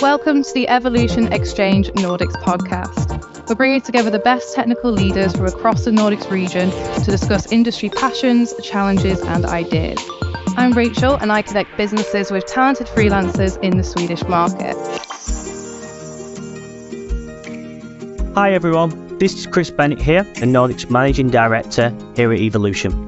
Welcome to the Evolution Exchange Nordics podcast. We're bringing together the best technical leaders from across the Nordics region to discuss industry passions, challenges, and ideas. I'm Rachel, and I connect businesses with talented freelancers in the Swedish market. Hi, everyone. This is Chris Bennett here, the Nordics Managing Director here at Evolution.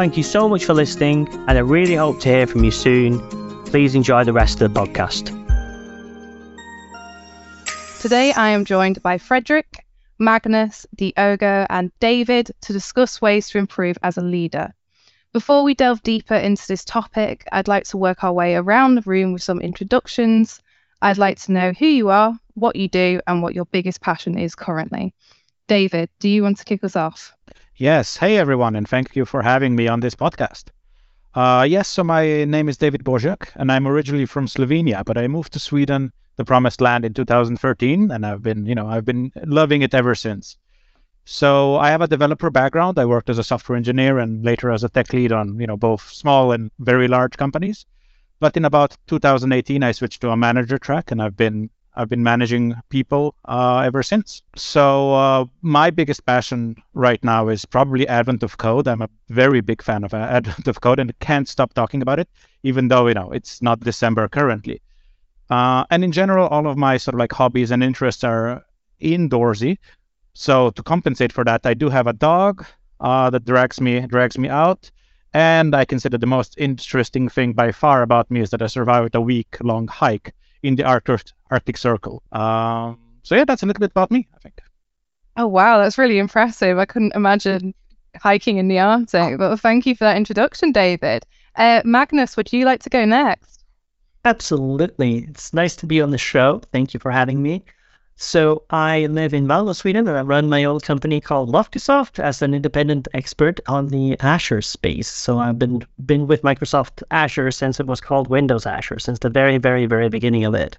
Thank you so much for listening, and I really hope to hear from you soon. Please enjoy the rest of the podcast. Today, I am joined by Fredrik, Magnus, Diogo, and David to discuss ways to improve as a leader. Before we delve deeper into this topic, I'd like to work our way around the room with some introductions. I'd like to know who you are, what you do, and what your biggest passion is currently. David, do you want to kick us off? Yes. Hey, everyone, and thank you for having me on this podcast. Uh, yes, so my name is David Bozjak, and I'm originally from Slovenia, but I moved to Sweden, the promised land, in 2013, and I've been, you know, I've been loving it ever since. So I have a developer background. I worked as a software engineer and later as a tech lead on, you know, both small and very large companies. But in about 2018, I switched to a manager track, and I've been I've been managing people uh, ever since. So uh, my biggest passion right now is probably Advent of Code. I'm a very big fan of uh, Advent of Code and can't stop talking about it, even though you know it's not December currently. Uh, and in general, all of my sort of like hobbies and interests are indoorsy. So to compensate for that, I do have a dog uh, that drags me drags me out. And I consider the most interesting thing by far about me is that I survived a week long hike in the Arctic, Arctic Circle. Um, so yeah, that's a little bit about me, I think. Oh wow, that's really impressive. I couldn't imagine hiking in the Arctic, but thank you for that introduction, David. Uh, Magnus, would you like to go next? Absolutely. It's nice to be on the show. Thank you for having me. So I live in Malmö, Sweden, and I run my own company called Loftysoft as an independent expert on the Azure space. So I've been been with Microsoft Azure since it was called Windows Azure, since the very, very, very beginning of it.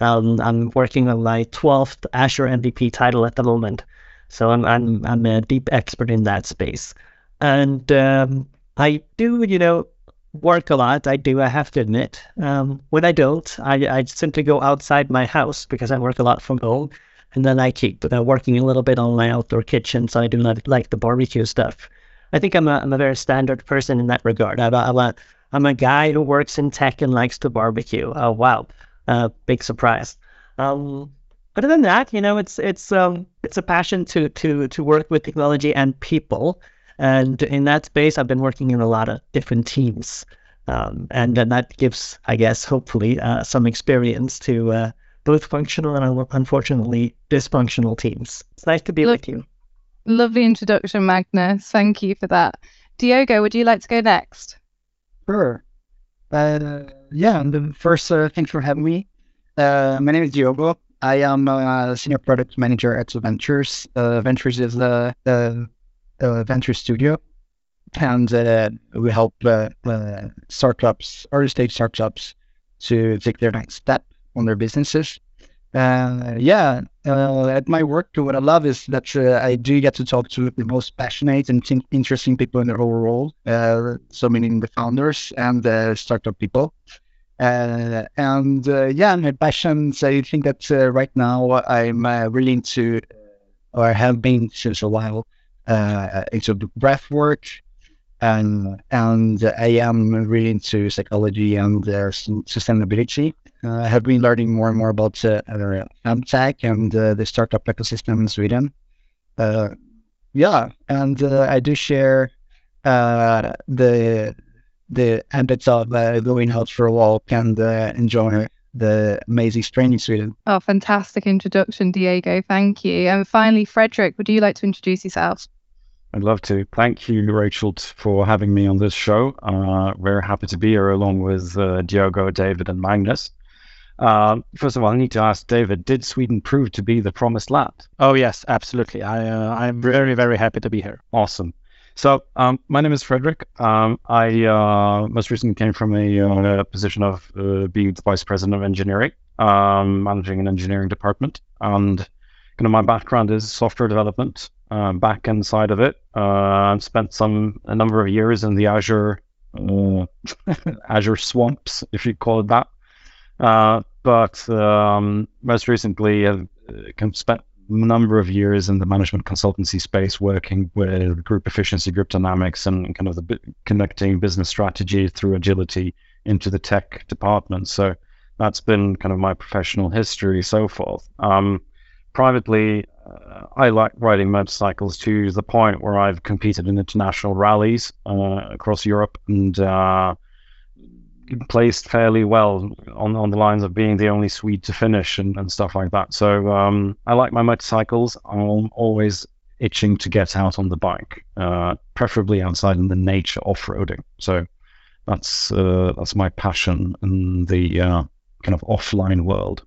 Um, I'm working on my 12th Azure MVP title at the moment. So I'm I'm I'm a deep expert in that space, and um, I do you know work a lot. I do, I have to admit. Um, when I don't, I, I simply go outside my house because I work a lot from home. And then I keep uh, working a little bit on my outdoor kitchen. So I do not like the barbecue stuff. I think I'm a, I'm a very standard person in that regard. I'm a, I'm a, I'm a guy who works in tech and likes to barbecue. Oh, wow. Uh, big surprise. Um, other than that, you know, it's it's um, it's a passion to to to work with technology and people. And in that space, I've been working in a lot of different teams. Um, and then that gives, I guess, hopefully, uh, some experience to uh, both functional and unfortunately dysfunctional teams. It's nice to be Lo- with you. Lovely introduction, Magnus. Thank you for that. Diogo, would you like to go next? Sure. Uh, yeah, first, uh, thanks for having me. Uh, my name is Diogo. I am a senior product manager at VNTRS. Uh, VNTRS is the, the venture studio, and uh, we help uh, uh, startups, early stage startups, to take their next step on their businesses. Uh, yeah, at my work, what I love is that I do get to talk to the most passionate and interesting people in the whole world. so, meaning the founders and the startup people. Uh, and uh, yeah, my passions. I think that uh, right now I'm really into, or have been since a while, uh, into breath work, and and I am really into psychology and uh, sustainability. Uh, I have been learning more and more about uh, tech and uh, the startup ecosystem in Sweden. Yeah, and I do share the the habits of going out for a walk and enjoying the amazing strain in Sweden. Oh, fantastic introduction, Diego. Thank you. And finally, Fredrik, would you like to introduce yourself? I'd love to. Thank you, Rachel, for having me on this show. Uh, very happy to be here along with uh, Diogo, David, and Magnus. Uh, first of all, I need to ask David: Did Sweden prove to be the promised land? Oh yes, absolutely. I uh, I'm very very happy to be here. Awesome. So, um, my name is Fredrik. Um, I uh, most recently came from a, uh, position of uh, being the vice president of engineering, um, managing an engineering department, and kind of my background is software development, uh, back end side of it. Uh, I've spent some a number of years in the Azure uh, Azure swamps, if you call it that. Uh, but um, most recently, I've spent a number of years in the management consultancy space, working with group efficiency, group dynamics, and kind of the connecting business strategy through agility into the tech department. So that's been kind of my professional history so forth. Um, privately, uh, I like riding motorcycles to the point where I've competed in international rallies uh, across Europe and uh, placed fairly well on on the lines of being the only Swede to finish and, and stuff like that. So um, I like my motorcycles. I'm always itching to get out on the bike, uh, preferably outside in the nature off-roading. So that's uh, that's my passion in the uh, kind of offline world.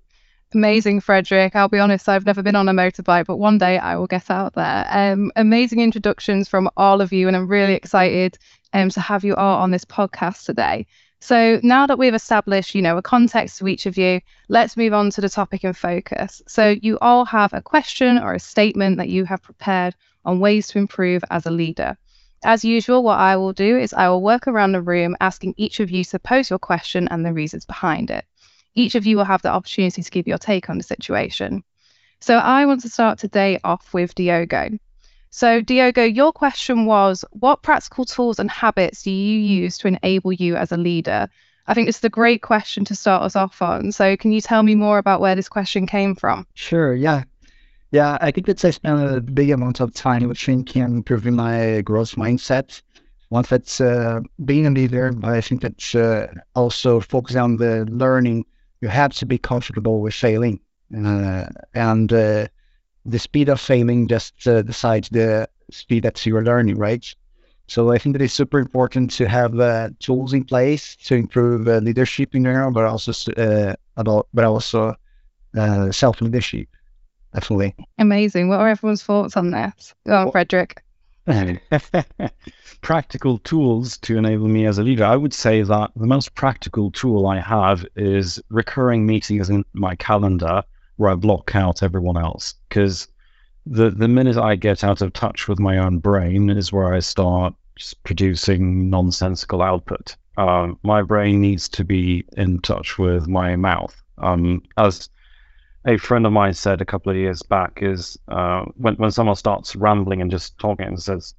Amazing, Fredrik. I'll be honest, I've never been on a motorbike, but one day I will get out there. Um, amazing introductions from all of you, and I'm really excited um, to have you all on this podcast today. So now that we've established, you know, a context to each of you, let's move on to the topic in focus. So you all have a question or a statement that you have prepared on ways to improve as a leader. As usual, what I will do is I will work around the room asking each of you to pose your question and the reasons behind it. Each of you will have the opportunity to give your take on the situation. So I want to start today off with Diogo. So, Diogo, your question was what practical tools and habits do you use to enable you as a leader? I think this is a great question to start us off on. So, can you tell me more about where this question came from? Sure, yeah. Yeah, I think that I spent a big amount of time thinking and improving my growth mindset. One that's uh, being a leader, but I think that's uh, also focusing on the learning you have to be comfortable with failing. Uh, and uh, the speed of failing just uh, decides the speed that you're learning, right? So I think that it's super important to have uh, tools in place to improve uh, leadership in general, but also uh, adult, but also self leadership. Definitely. Amazing. What are everyone's thoughts on this? Go on, well, Fredrik. practical tools to enable me as a leader. I would say that the most practical tool I have is recurring meetings in my calendar where I block out everyone else. Because the the minute I get out of touch with my own brain is where I start producing nonsensical output. Um, my brain needs to be in touch with my mouth. Um, as a friend of mine said a couple of years back is uh, when when someone starts rambling and just talking and says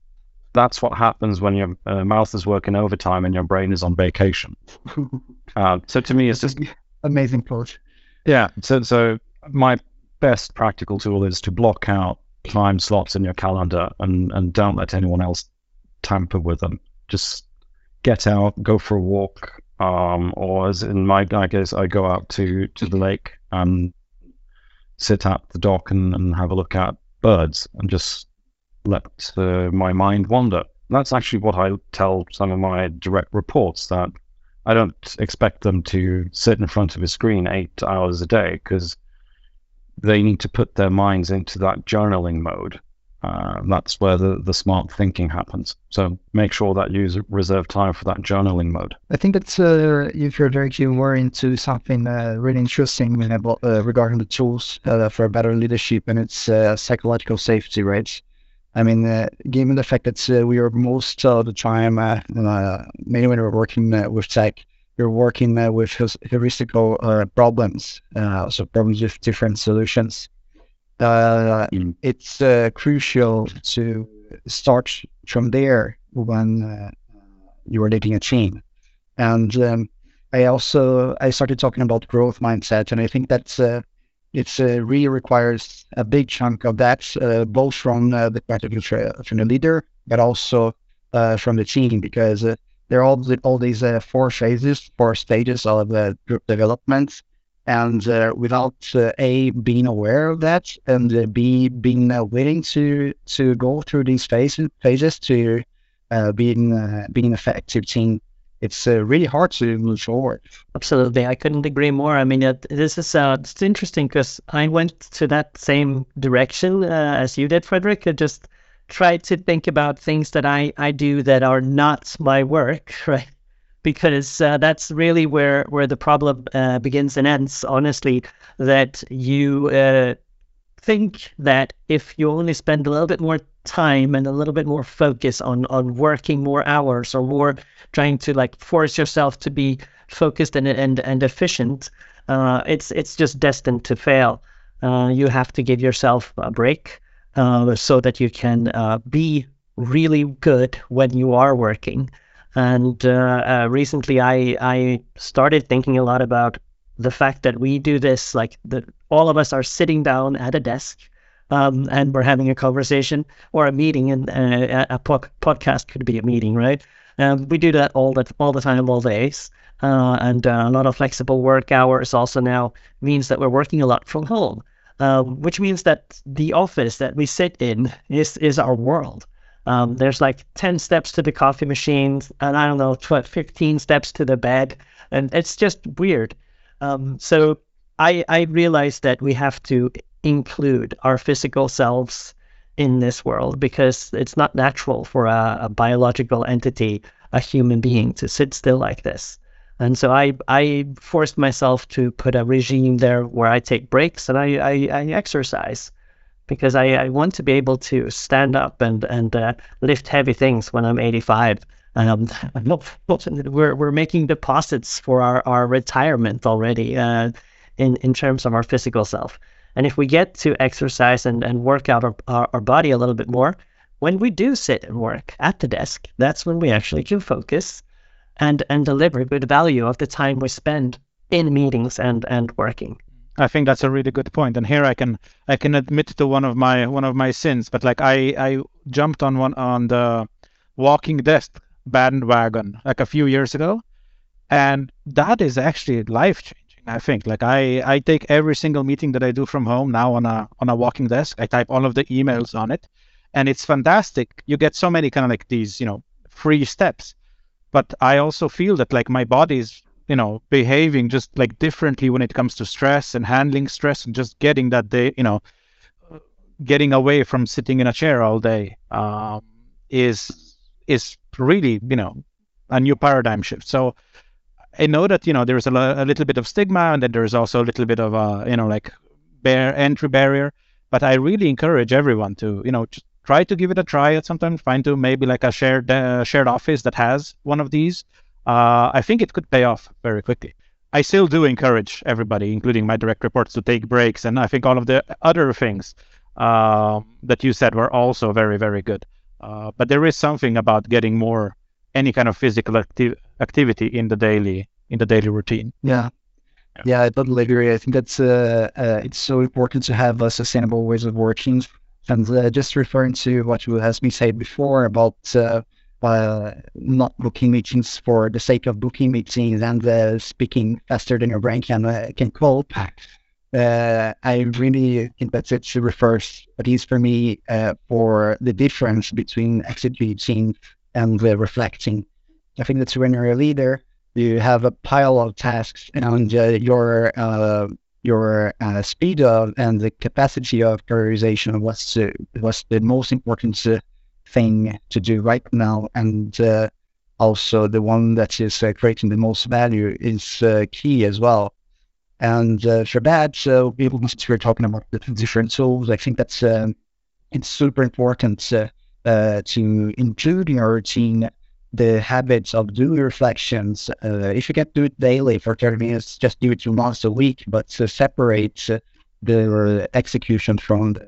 that's what happens when your uh, mouth is working overtime and your brain is on vacation. uh, so to me, it's just amazing approach. Yeah. So so my best practical tool is to block out time slots in your calendar and and don't let anyone else tamper with them. Just get out, go for a walk, um, or as in my case, I go out to to the lake and sit at the dock and, and have a look at birds and just let uh, my mind wander. That's actually what I tell some of my direct reports that I don't expect them to sit in front of a screen eight hours a day because they need to put their minds into that journaling mode. Uh, that's where the, the smart thinking happens. So make sure that you reserve time for that journaling mode. I think that's uh, if you're directly more into something uh, really interesting about, uh, regarding the tools uh, for better leadership and its uh, psychological safety, right? I mean, given the fact that we are most of the time, mainly when we're working with tech, you're working with heuristical problems, so problems with different solutions uh, mm. it's uh, crucial to start from there when uh, you are leading a team. And um, I also I started talking about growth mindset, and I think that's uh, it's uh, really requires a big chunk of that, uh, both from the point of view from the leader, but also from the team, because there are all, all these four phases, four stages of group development and uh, without uh, a being aware of that and uh, b being uh, willing to to go through these phases phases to uh, being uh, being effective team it's uh, really hard to move forward. Absolutely, I couldn't agree more. I mean, this is uh, it's interesting because I went to that same direction uh, as you did, Fredrik. Just tried to think about things that I I do that are not my work, right? Because uh, that's really where where the problem uh, begins and ends. Honestly, that you uh, think that if you only spend a little bit more time and a little bit more focus on on working more hours or more trying to like force yourself to be focused and and, and efficient uh, it's it's just destined to fail uh, you have to give yourself a break uh, so that you can uh, be really good when you are working. And uh, uh, recently I I started thinking a lot about the fact that we do this like that all of us are sitting down at a desk um, and we're having a conversation or a meeting, and uh, a po- podcast could be a meeting, right? Um, we do that all the all the time, all days, uh, and uh, a lot of flexible work hours also now means that we're working a lot from home, um, which means that the office that we sit in is is our world. Um, there's like 10 steps to the coffee machine, and I don't know, 12, 15 steps to the bed, and it's just weird. Um, so I, I realized that we have to include our physical selves in this world because it's not natural for a, a, biological entity, a human being, to sit still like this. And so I, I forced myself to put a regime there where I take breaks and I, I, I exercise because I, I want to be able to stand up and, and uh, lift heavy things when I'm 85. Um, we're, we're making deposits for our, our retirement already uh, in, in terms of our physical self. And if we get to exercise and, and work out our, our, our body a little bit more, when we do sit and work at the desk, that's when we actually can focus and, and deliver good value of the time we spend in meetings and, and working. I think that's a really good point. And here I can I can admit to one of my one of my sins, but like I I jumped on one on the walking desk bandwagon like a few years ago, and that is actually life changing. I think like I I take every single meeting that I do from home now on a on a walking desk. I type all of the emails on it, and it's fantastic. You get so many kind of like these you know free steps, but I also feel that like my body's you know behaving just like differently when it comes to stress and handling stress and just getting that day you know getting away from sitting in a chair all day um, is is really you know a new paradigm shift. So I know that you know there's a, a little bit of stigma, and then there's also a little bit of a you know like bare entry barrier. But I really encourage everyone to you know just try to give it a try at some time. Find to maybe like a shared uh, shared office that has one of these. Uh, I think it could pay off very quickly. I still do encourage everybody, including my direct reports, to take breaks, and I think all of the other things uh, that you said were also very very good. Uh, but there is something about getting more any kind of physical acti- activity in the daily in the daily routine. Yeah. Yeah, I totally agree. I think that's uh, uh, it's so important to have a sustainable ways of working. And uh, just referring to what has been said before about uh, uh, not booking meetings for the sake of booking meetings and uh, speaking faster than your brain can can cope. I really think that it refers, at least for me, for the difference between executing and reflecting. I think that when you're a leader, you have a pile of tasks and uh, your uh, your uh, speed of and the capacity of prioritization was what's the, the most important uh, thing to do right now, and uh, also the one that is uh, creating the most value is key as well. And for that, so people we're talking about the different tools. I think that's it's super important to include in your routine the habits of doing reflections. Uh, if you can do it daily for 30 minutes, just do it two once a week, but uh, separate uh, the execution from the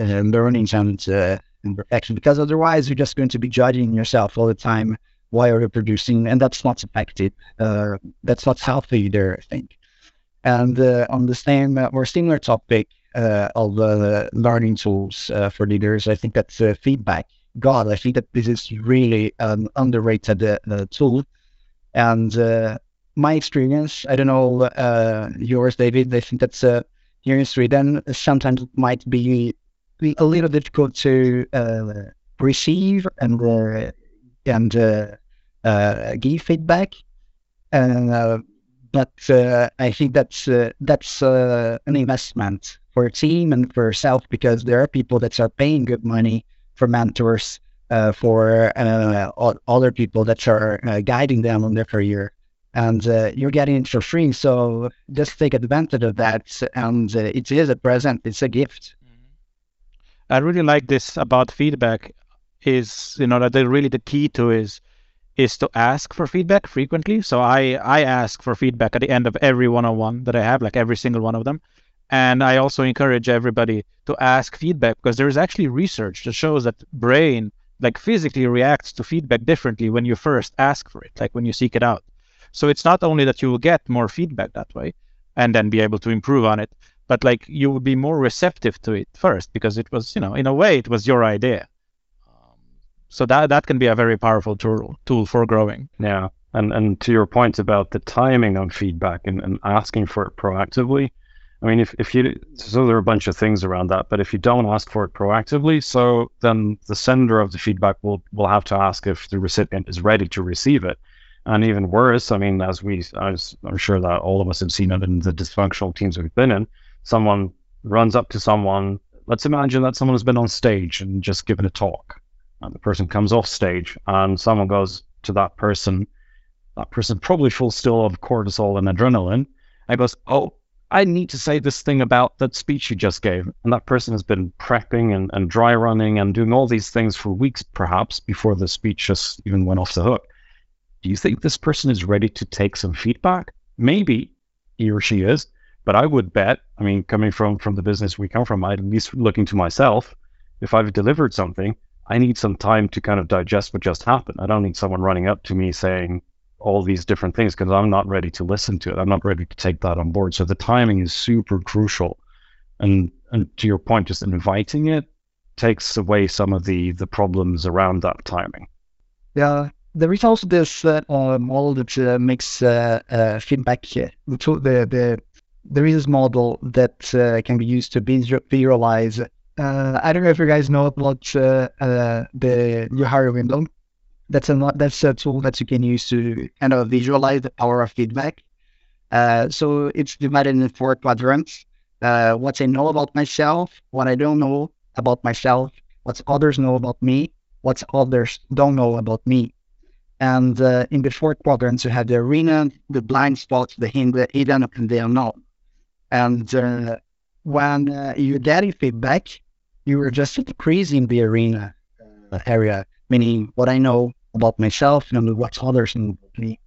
uh, learnings and, uh, and reflection, because otherwise you're just going to be judging yourself all the time while you're producing, and that's not effective. Uh, that's not healthy either, I think. And on the same or similar topic of learning tools for leaders, I think that's feedback God, I think that this is really an underrated uh, tool. And uh, my experience, I don't know uh, yours, David. I think that's uh, here in Sweden sometimes it might be a little difficult to uh, receive and uh, and uh, give feedback. Uh, but uh, I think that's uh, that's uh, an investment for a team and for yourself because there are people that are paying good money for mentors, uh, for uh, other people that are uh, guiding them on their career, and uh, you're getting it for free. So just take advantage of that, and it is a present, it's a gift. Mm-hmm. I really like this about feedback. Is you know that the, really the key to is is to ask for feedback frequently. So I I ask for feedback at the end of every one-on-one that I have, like every single one of them. And I also encourage everybody to ask feedback because there is actually research that shows that brain like physically reacts to feedback differently when you first ask for it, like when you seek it out. So it's not only that you will get more feedback that way and then be able to improve on it, but like you will be more receptive to it first because it was, you know, in a way it was your idea um, so that that can be a very powerful tool tool for growing. Yeah, and and to your point about the timing of feedback and, and asking for it proactively, I mean, if, if you so there are a bunch of things around that, but if you don't ask for it proactively, so then the sender of the feedback will will have to ask if the recipient is ready to receive it. And even worse, I mean, as we, as I'm sure that all of us have seen it in the dysfunctional teams we've been in, someone runs up to someone. Let's imagine that someone has been on stage and just given a talk, and the person comes off stage and someone goes to that person, that person probably full still of cortisol and adrenaline, and goes, Oh, I need to say this thing about that speech you just gave. And that person has been prepping and, and dry running and doing all these things for weeks, perhaps, before the speech just even went off the hook. Do you think this person is ready to take some feedback? Maybe he or she is, but I would bet, I mean, coming from from the business we come from, I'd at least looking to myself, if I've delivered something, I need some time to kind of digest what just happened. I don't need someone running up to me saying all these different things because I'm not ready to listen to it. I'm not ready to take that on board. So the timing is super crucial. And and to your point, just inviting it takes away some of the the problems around that timing. Yeah, there is also this uh, model that uh, makes uh, uh feedback. The, the there is this model that uh, can be used to visualize uh, I don't know if you guys know about the Johari window. That's a that's a tool that you can use to kind of visualize the power of feedback. Uh, so it's divided in four quadrants. Uh, what I know about myself, what I don't know about myself, what others know about me, what others don't know about me. And uh, in the four quadrants, you have the arena, the blind spots, the hidden, and the unknown. And uh, when uh, you're getting feedback, you are just increasing the arena uh, area, meaning what I know about myself and what others know about me.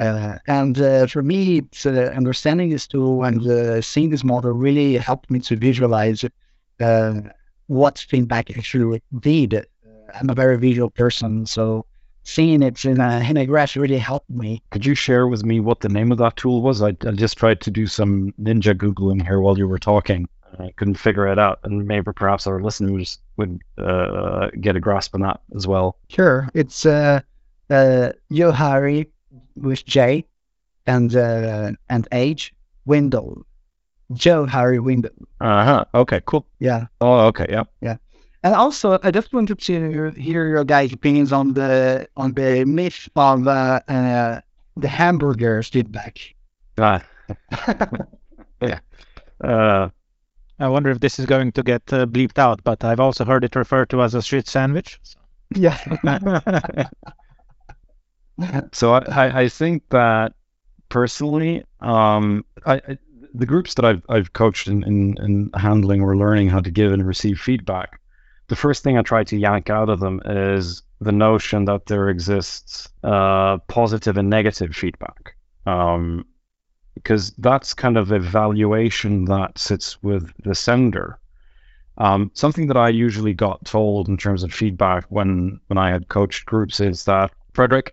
Uh, and uh, for me, uh, understanding this tool and uh, seeing this model really helped me to visualize uh, what feedback actually did. I'm a very visual person, so seeing it in a, in a graph really helped me. Could you share with me what the name of that tool was? I, I just tried to do some ninja Googling here while you were talking. I couldn't figure it out, and maybe perhaps our listeners would uh, get a grasp on that as well. Sure, it's uh, uh, Johari with J and uh, and H window. Harry window. Uh huh. Okay. Cool. Yeah. Oh. Okay. Yeah. Yeah. And also, I just wanted to hear your guys' opinions on the on the myth of uh, uh, the hamburger feedback. Ah. yeah. Uh, I wonder if this is going to get uh, bleeped out, but I've also heard it referred to as a street sandwich. So. Yeah. so I, I think that personally, um, I, I, the groups that I've, I've coached in, in, in handling or learning how to give and receive feedback, the first thing I try to yank out of them is the notion that there exists uh, positive and negative feedback. Um, because that's kind of evaluation that sits with the sender. Um, something that I usually got told in terms of feedback when when I had coached groups is that Fredrik,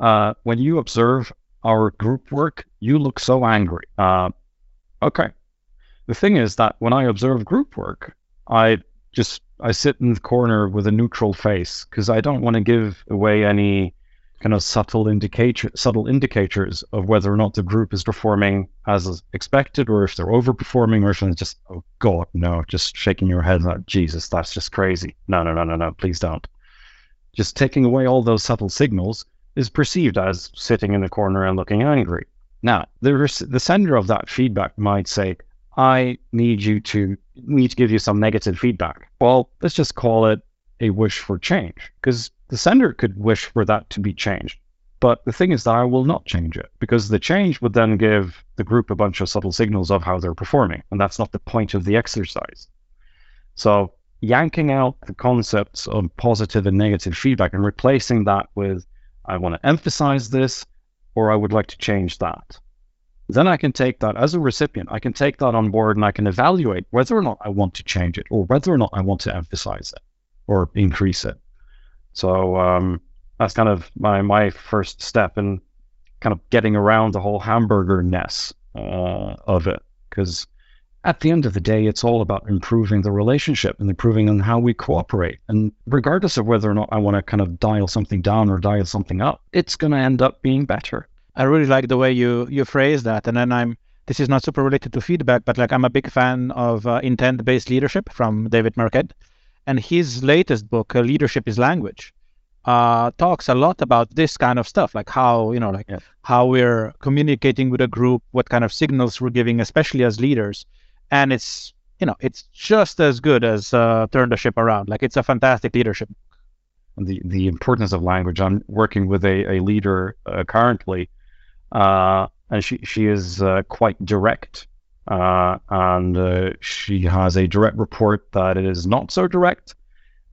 uh, when you observe our group work, you look so angry. Uh, okay. The thing is that when I observe group work, I just I sit in the corner with a neutral face because I don't want to give away any kind of subtle indicator subtle indicators of whether or not the group is performing as expected or if they're overperforming or if it's just oh god no just shaking your head like jesus that's just crazy no no no no no please don't just taking away all those subtle signals is perceived as sitting in the corner and looking angry. Now, the, the sender of that feedback might say, I need you to need to give you some negative feedback. Well, let's just call it a wish for change because the sender could wish for that to be changed. But the thing is that I will not change it because the change would then give the group a bunch of subtle signals of how they're performing. And that's not the point of the exercise. So yanking out the concepts of positive and negative feedback and replacing that with, I want to emphasize this, or I would like to change that. Then I can take that as a recipient, I can take that on board and I can evaluate whether or not I want to change it or whether or not I want to emphasize it or increase it. So, um, that's kind of my my first step in kind of getting around the whole hamburger ness uh, of it. Because at the end of the day it's all about improving the relationship and improving on how we cooperate. And regardless of whether or not i want to kind of dial something down or dial something up it's going to end up being better. I really like the way you you phrase that. And then i'm this is not super related to feedback but like i'm a big fan of uh, intent based leadership from david marquet and his latest book uh, leadership is language uh, talks a lot about this kind of stuff, like how you know, like yeah. how we're communicating with a group, what kind of signals we're giving, especially as leaders, and it's you know, it's just as good as uh, turn the ship around. Like it's a fantastic leadership. The the importance of language. I'm working with a a leader uh, currently, uh, and she she is uh, quite direct. Uh, and she has a direct report that is not so direct,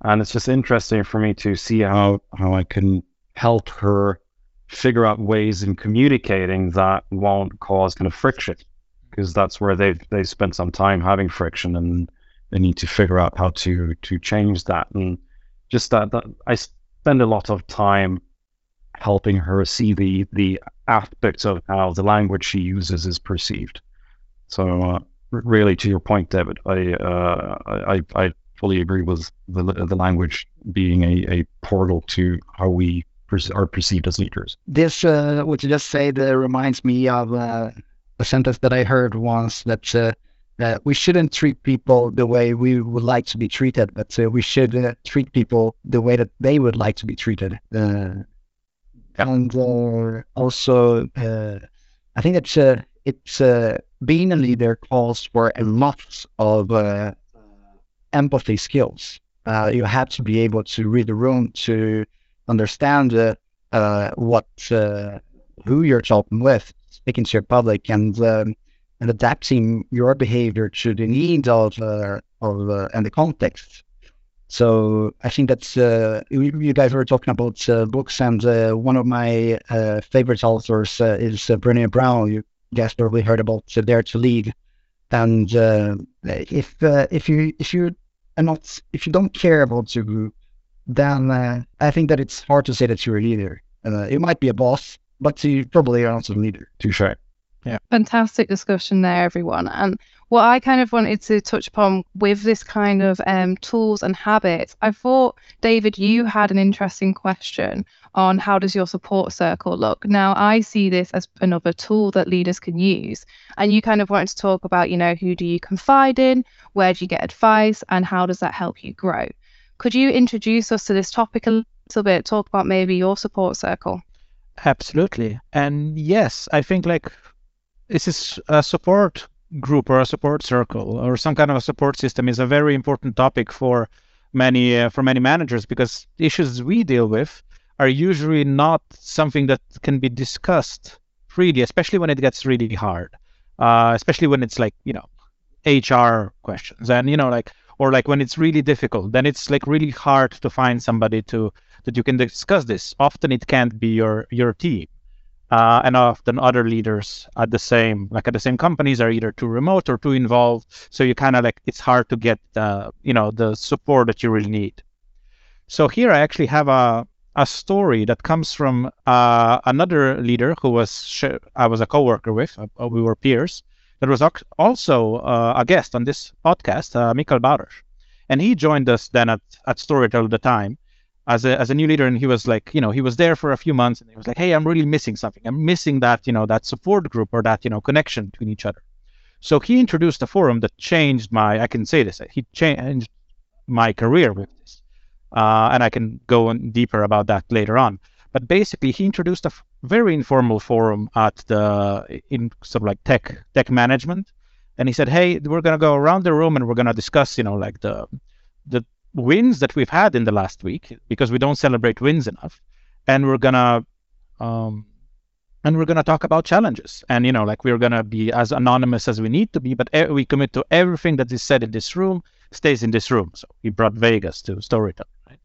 and it's just interesting for me to see how, how I can help her figure out ways in communicating that won't cause kind of friction. Because that's where they've they spent some time having friction and they need to figure out how to to change that. And just that, that I spend a lot of time helping her see the the aspects of how the language she uses is perceived. So uh, really, to your point, David, I, uh, I I fully agree with the, the language being a, a portal to how we are perceived as leaders. This, uh, what you just said, uh, reminds me of uh, a sentence that I heard once that uh, that we shouldn't treat people the way we would like to be treated, but uh, we should uh, treat people the way that they would like to be treated. Uh, and also, I think that it's being a leader calls for a lot of empathy skills. Uh, you have to be able to read the room to understand uh, uh, what uh, who you're talking with, speaking to your public, and um, and adapting your behavior to the needs of uh, of uh, and the context. So I think that's you, guys were talking about books, and one of my favorite authors is Brené Brown. You guys probably heard about Dare to Lead. And uh, if uh, if you if you are not if you don't care about your group, then uh, I think that it's hard to say that you're a leader. Uh, you might be a boss, but you probably are not a leader. Touche. Yeah. Fantastic discussion there, everyone. And what I kind of wanted to touch upon with this kind of um, tools and habits, I thought, David, you had an interesting question on how does your support circle look. Now, I see this as another tool that leaders can use. And you kind of wanted to talk about, you know, who do you confide in, where do you get advice, and how does that help you grow? Could you introduce us to this topic a little bit, talk about maybe your support circle? Absolutely. And yes, I think like this is a support group or a support circle or some kind of a support system is a very important topic for many uh, for many managers because issues we deal with are usually not something that can be discussed freely, especially when it gets really hard, uh, especially when it's like you know HR questions and you know like or like when it's really difficult, then it's like really hard to find somebody to that you can discuss this. Often it can't be your your team uh, and often other leaders at the same like at the same companies are either too remote or too involved. So you kind of like it's hard to get uh, you know the support that you really need. So here i actually have a a story that comes from uh, another leader who was sh- i was a coworker with uh, we were peers that was also uh, a guest on this podcast uh, Baros. and he joined us then at, at Storytel at the time as a as a new leader and he was like you know he was there for a few months and he was like hey i'm really missing something. I'm missing that you know that support group or that you know connection between each other. So he introduced a forum that changed my i can say this he changed my career with this. Uh, and i can go on deeper about that later on. But basically, he introduced a very informal forum at the in sort of like tech tech management, and he said, "Hey, we're gonna go around the room and we're gonna discuss, you know, like the the wins that we've had in the last week because we don't celebrate wins enough, and we're gonna um, and we're gonna talk about challenges, and you know, like we're gonna be as anonymous as we need to be, but we commit to everything that is said in this room stays in this room. So he brought Vegas to Storytel, right?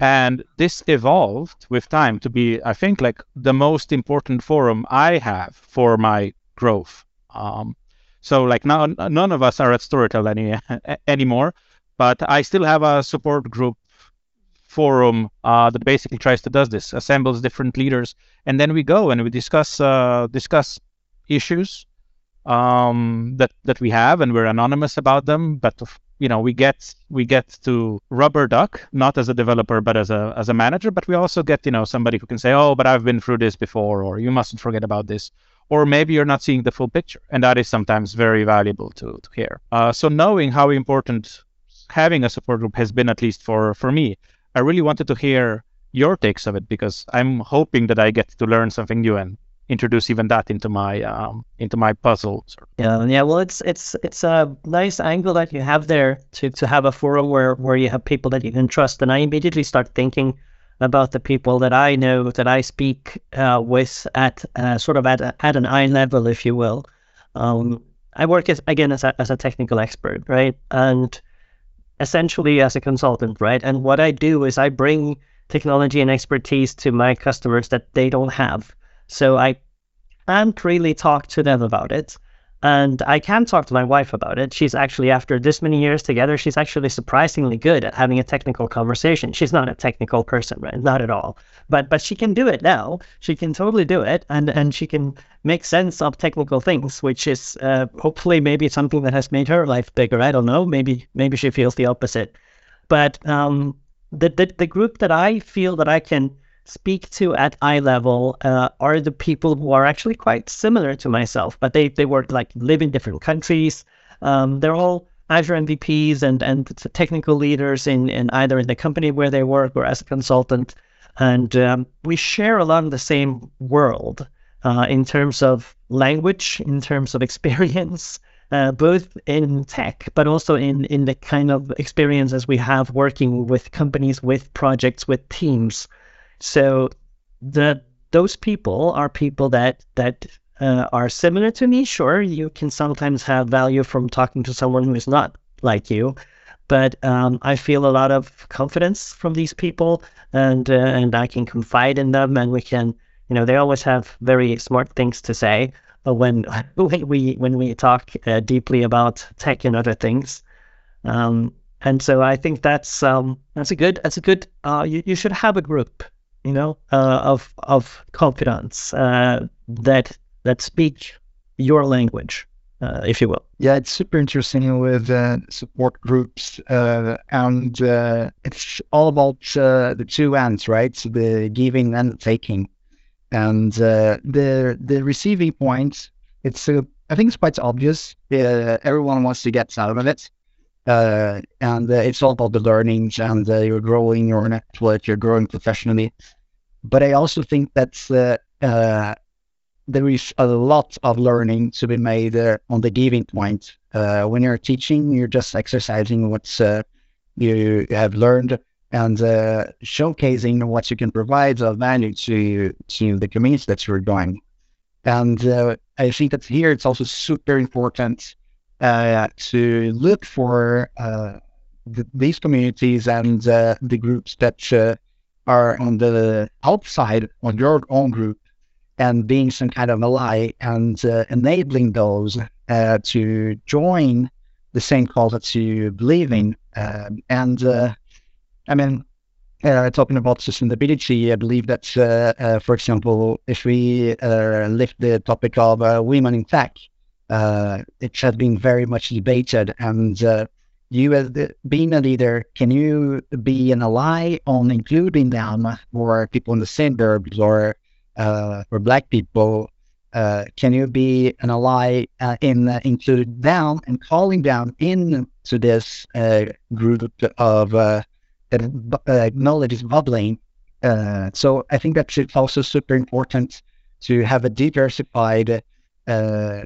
And this evolved with time to be, I think, like the most important forum I have for my growth. Um, so like now, none of us are at Storytel any anymore, but I still have a support group forum uh, that basically tries to does this, assembles different leaders, and then we go and we discuss uh, discuss issues um, that that we have, and we're anonymous about them. But you know, we get we get to rubber duck, not as a developer, but as a as a manager. But we also get you know somebody who can say, oh, but I've been through this before, or you mustn't forget about this. Or maybe you're not seeing the full picture, and that is sometimes very valuable to, to hear. Uh, so knowing how important having a support group has been, at least for for me, I really wanted to hear your takes of it because I'm hoping that I get to learn something new and introduce even that into my um, into my puzzle. Yeah, yeah. Well, it's it's it's a nice angle that you have there to to have a forum where where you have people that you can trust. And I immediately start thinking about the people that I know that I speak uh, with at uh, sort of at at an eye level, if you will. Um, I work as again as a, as a technical expert, right? And essentially as a consultant, right? And what I do is I bring technology and expertise to my customers that they don't have. So I can't really talk to them about it. And I can talk to my wife about it. She's actually, after this many years together, she's actually surprisingly good at having a technical conversation. She's not a technical person, right? Not at all. But but she can do it now. She can totally do it, and and she can make sense of technical things, which is uh, hopefully maybe something that has made her life bigger. I don't know. Maybe maybe she feels the opposite. But um, the, the the group that I feel that I can speak to at eye level uh, are the people who are actually quite similar to myself, but they they work like live in different countries. Um, they're all Azure MVPs and and technical leaders in in either in the company where they work or as a consultant, and um, we share a lot of the same world uh, in terms of language, in terms of experience. Uh, both in tech, but also in, in the kind of experiences we have working with companies, with projects, with teams. So the those people are people that that uh, are similar to me. Sure, you can sometimes have value from talking to someone who is not like you, but um, I feel a lot of confidence from these people, and uh, and I can confide in them, and we can, you know, they always have very smart things to say. When when we when we talk uh, deeply about tech and other things, um, and so I think that's um, that's a good that's a good uh, you, you should have a group you know, uh, of of confidence uh, that that speak your language, uh, if you will. Yeah, it's super interesting with uh, support groups, uh, and uh, it's all about the two ends, right? So the giving and the taking, and the the receiving point. It's I think it's quite obvious. everyone wants to get out of it. Uh, and uh, it's all about the learnings and uh, you're growing your network, you're growing professionally. But I also think that uh, there is a lot of learning to be made on the giving point. Uh, when you're teaching, you're just exercising what you have learned and uh, showcasing what you can provide of value to to the community that you're doing. And uh, I think that here it's also super important uh, to look for uh, th- these communities and uh, the groups that uh, are on the outside of your own group and being some kind of ally and uh, enabling those uh, to join the same cause that you believe in. Um, and I mean, talking about sustainability, I believe that, for example, if we lift the topic of women in tech, uh, it has been very much debated. And uh, you, as the, being a leader, can you be an ally on including them for people in the suburbs or uh, for Black people? Uh, can you be an ally uh, in uh, including them and calling them into this group of that knowledge is bubbling Uh, so I think that it's also super important to have a diversified uh,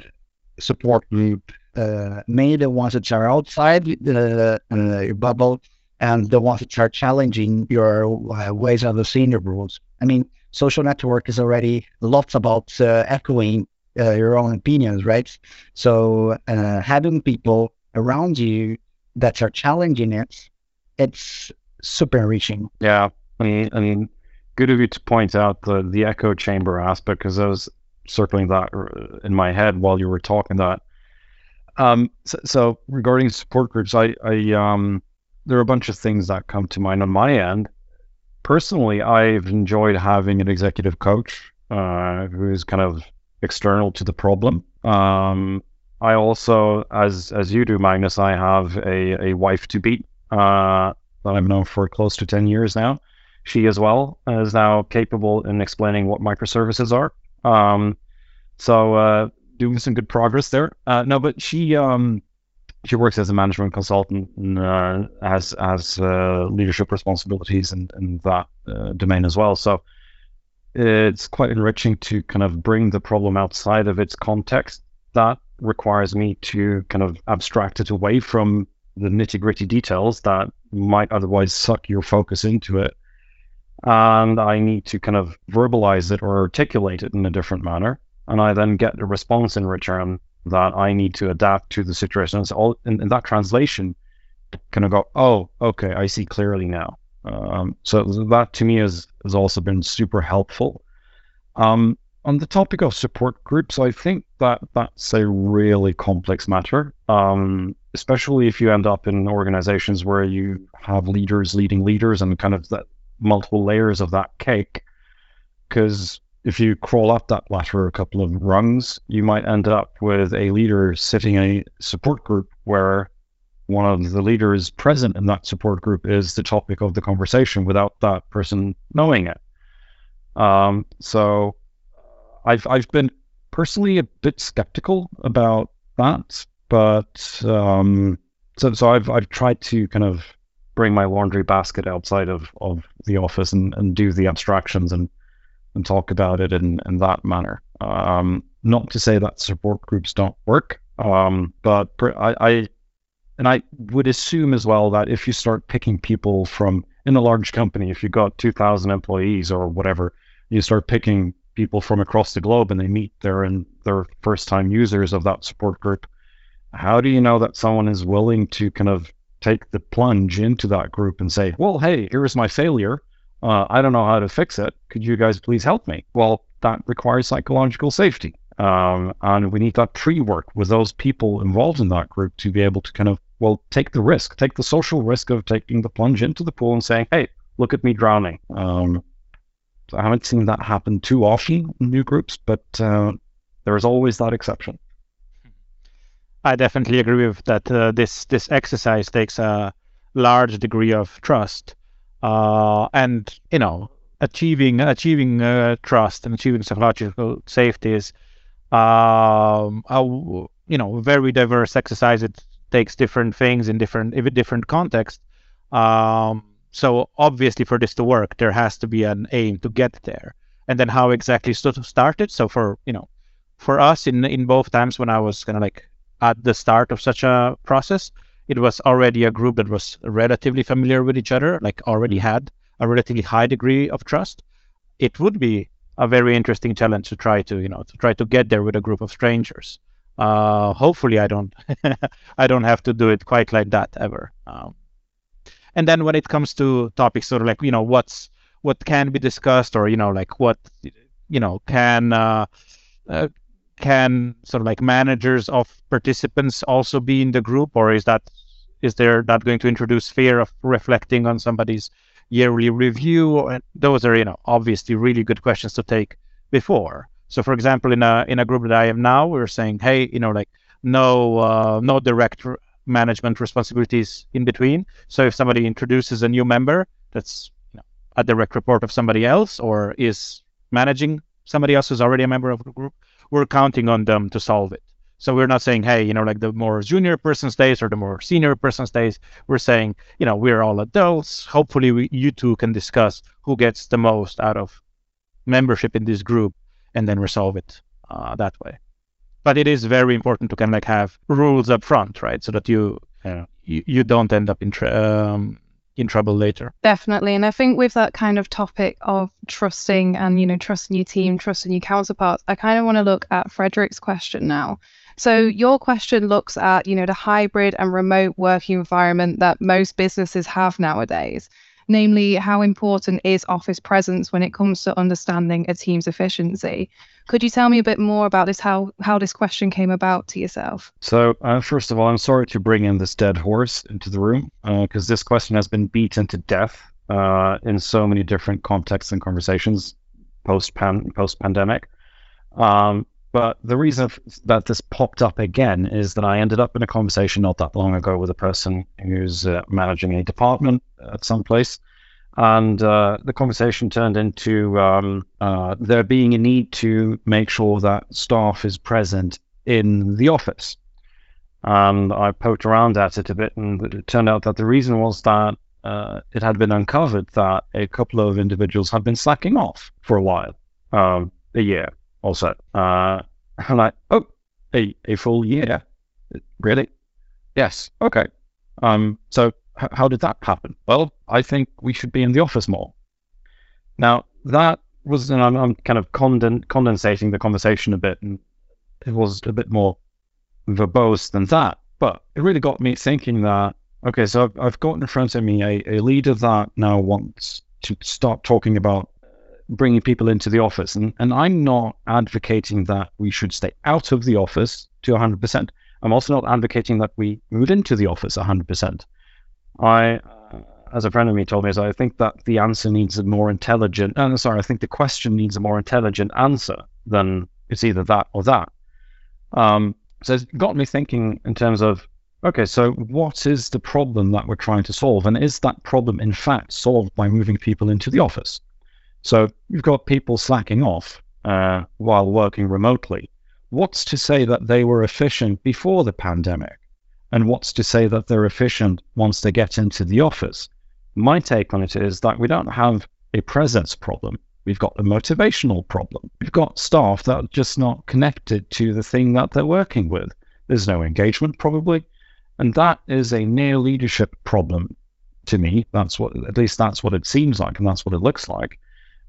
support group, uh, maybe the ones that are outside the uh, bubble and the ones that are challenging your uh, ways of the senior rules. I mean, social network is already lots about uh, echoing your own opinions, right? So having people around you that are challenging it, it's super enriching. Yeah, I mean, I mean, good of you to point out the the echo chamber aspect because I was circling that uh, in my head while you were talking that. Um, so, so regarding support groups, I, I um, there are a bunch of things that come to mind on my end. Personally, I've enjoyed having an executive coach uh, who's kind of external to the problem. Um, I also, as as you do, Magnus, I have a, a wife to beat uh, that I've known for close to ten years now. She as well is now capable in explaining what microservices are. Um, so uh, doing some good progress there. Uh, no, but she um, she works as a management consultant and uh, has has uh, leadership responsibilities in, in that uh, domain as well. So it's quite enriching to kind of bring the problem outside of its context. That requires me to kind of abstract it away from the nitty gritty details that might otherwise suck your focus into it and I need to kind of verbalize it or articulate it in a different manner. And I then get a response in return that I need to adapt to the situation. And so all in, in that translation, kind of go, oh, okay, I see clearly now. Um, so that to me has, has also been super helpful. Um, on the topic of support groups, I think that that's a really complex matter, um, especially if you end up in organizations where you have leaders leading leaders and kind of that multiple layers of that cake. Because if you crawl up that ladder a couple of rungs, you might end up with a leader sitting in a support group where one of the leaders present in that support group is the topic of the conversation without that person knowing it. Um, so I've I've been personally a bit skeptical about that, but um, so so I've I've tried to kind of bring my laundry basket outside of, of the office and, and do the abstractions and and talk about it in, in that manner. Um, not to say that support groups don't work, um, but I, I and I would assume as well that if you start picking people from in a large company, if you've got 2,000 employees or whatever, you start picking people from across the globe and they meet there and they're first time users of that support group. How do you know that someone is willing to kind of take the plunge into that group and say, well, hey, here's my failure. Uh, I don't know how to fix it. Could you guys please help me? Well, that requires psychological safety. Um, and we need that pre work with those people involved in that group to be able to kind of, well, take the risk, take the social risk of taking the plunge into the pool and saying, hey, look at me drowning. Um, I haven't seen that happen too often in new groups, but uh, there is always that exception. I definitely agree with that. Uh, this this exercise takes a large degree of trust, uh, and you know, achieving achieving uh, trust and achieving psychological safety is, um, a you know, very diverse exercise. It takes different things in different in different contexts. Um, so obviously, for this to work, there has to be an aim to get there, and then how exactly to start it. So for you know, for us in in both times when I was kind of like at the start of such a process, it was already a group that was relatively familiar with each other, like already had a relatively high degree of trust. It would be a very interesting challenge to try to, you know, to try to get there with a group of strangers. Uh, hopefully, I don't, I don't have to do it quite like that ever. Um, and then when it comes to topics, sort of like, you know, what's what can be discussed, or you know, like what, you know, can uh, uh, can sort of like managers of participants also be in the group or is that is there not going to introduce fear of reflecting on somebody's yearly review? And those are you know obviously really good questions to take before. So for example in a in a group that i am now we're saying hey you know like no uh, no direct management responsibilities in between. So if somebody introduces a new member that's you know, a direct report of somebody else or is managing somebody else who's already a member of the group we're counting on them to solve it. So we're not saying, hey, you know, like the more junior person stays or the more senior person stays. We're saying, you know, we're all adults. Hopefully, we, you two can discuss who gets the most out of membership in this group, and then resolve it uh, that way. But it is very important to kind of like have rules up front, right, so that you Yeah. you, you don't end up in tr- um, in trouble later. Definitely. And I think with that kind of topic of trusting and, you know, trusting your team, trusting your counterparts, I kind of want to look at Fredrik's question now. So your question looks at, you know, the hybrid and remote working environment that most businesses have nowadays. Namely, how important is office presence when it comes to understanding a team's efficiency? Could you tell me a bit more about this, how how this question came about to yourself? So, uh, first of all, I'm sorry to bring in this dead horse into the room because this question has been beaten to death uh, in so many different contexts and conversations post post pandemic. Um, but the reason that this popped up again is that I ended up in a conversation not that long ago with a person who's uh, managing a department at some place. And uh, the conversation turned into um, uh, there being a need to make sure that staff is present in the office. And I poked around at it a bit, and it turned out that the reason was that uh, it had been uncovered that a couple of individuals had been slacking off for a while, um, a year or so. Uh, and oh, a, a full year? Really? Yes. Okay. Um, so h- how did that happen? Well, I think we should be in the office more. Now, that was, and I'm, I'm kind of conden- condensating the conversation a bit, and it was a bit more verbose than that. But it really got me thinking that, okay, so I've, I've got in front of me a, a leader that now wants to start talking about bringing people into the office. And, and I'm not advocating that we should stay out of the office to 100%. I'm also not advocating that we move into the office 100%. I, uh, as a friend of me told me, is I think that the answer needs a more intelligent, uh, sorry, I think the question needs a more intelligent answer than it's either that or that. Um, so it's got me thinking in terms of, okay, so what is the problem that we're trying to solve? And is that problem in fact solved by moving people into the office? So you've got people slacking off uh, while working remotely. What's to say that they were efficient before the pandemic? And what's to say that they're efficient once they get into the office? My take on it is that we don't have a presence problem. We've got a motivational problem. We've got staff that are just not connected to the thing that they're working with. There's no engagement, probably. And that is a near leadership problem to me. That's what, at least that's what it seems like, and that's what it looks like.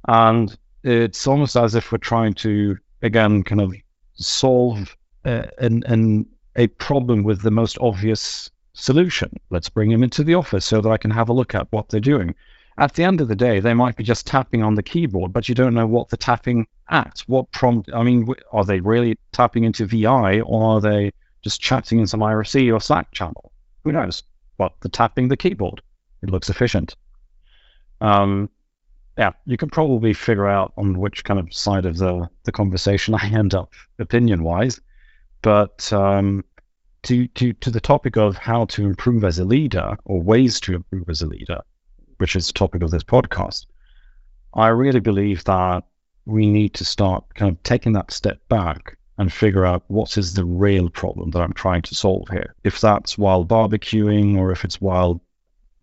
And it's almost as if we're trying to, again, kind of solve uh, an, an, a problem with the most obvious solution. Let's bring them into the office so that I can have a look at what they're doing. At the end of the day, they might be just tapping on the keyboard, but you don't know what they're tapping at. What prompt? I mean, are they really tapping into VI or are they just chatting in some IRC or Slack channel? Who knows? But they're tapping the keyboard. It looks efficient. Um, yeah, you can probably figure out on which kind of side of the, the conversation I end up opinion wise. But um, to, to, to the topic of how to improve as a leader or ways to improve as a leader, which is the topic of this podcast, I really believe that we need to start kind of taking that step back and figure out what is the real problem that I'm trying to solve here. If that's while barbecuing or if it's while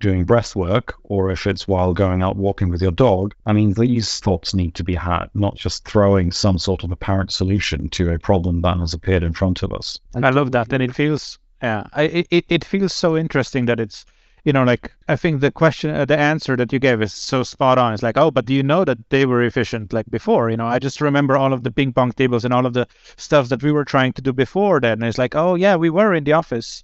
doing breath work or if it's while going out walking with your dog. I mean, these thoughts need to be had, not just throwing some sort of apparent solution to a problem that has appeared in front of us. I love that. And it feels, yeah, I, it, it feels so interesting that it's, you know, like I think the question, uh, the answer that you gave is so spot on. It's like, oh, but do you know that they were efficient like before? You know, I just remember all of the ping pong tables and all of the stuff that we were trying to do before then. And it's like, oh, yeah, we were in the office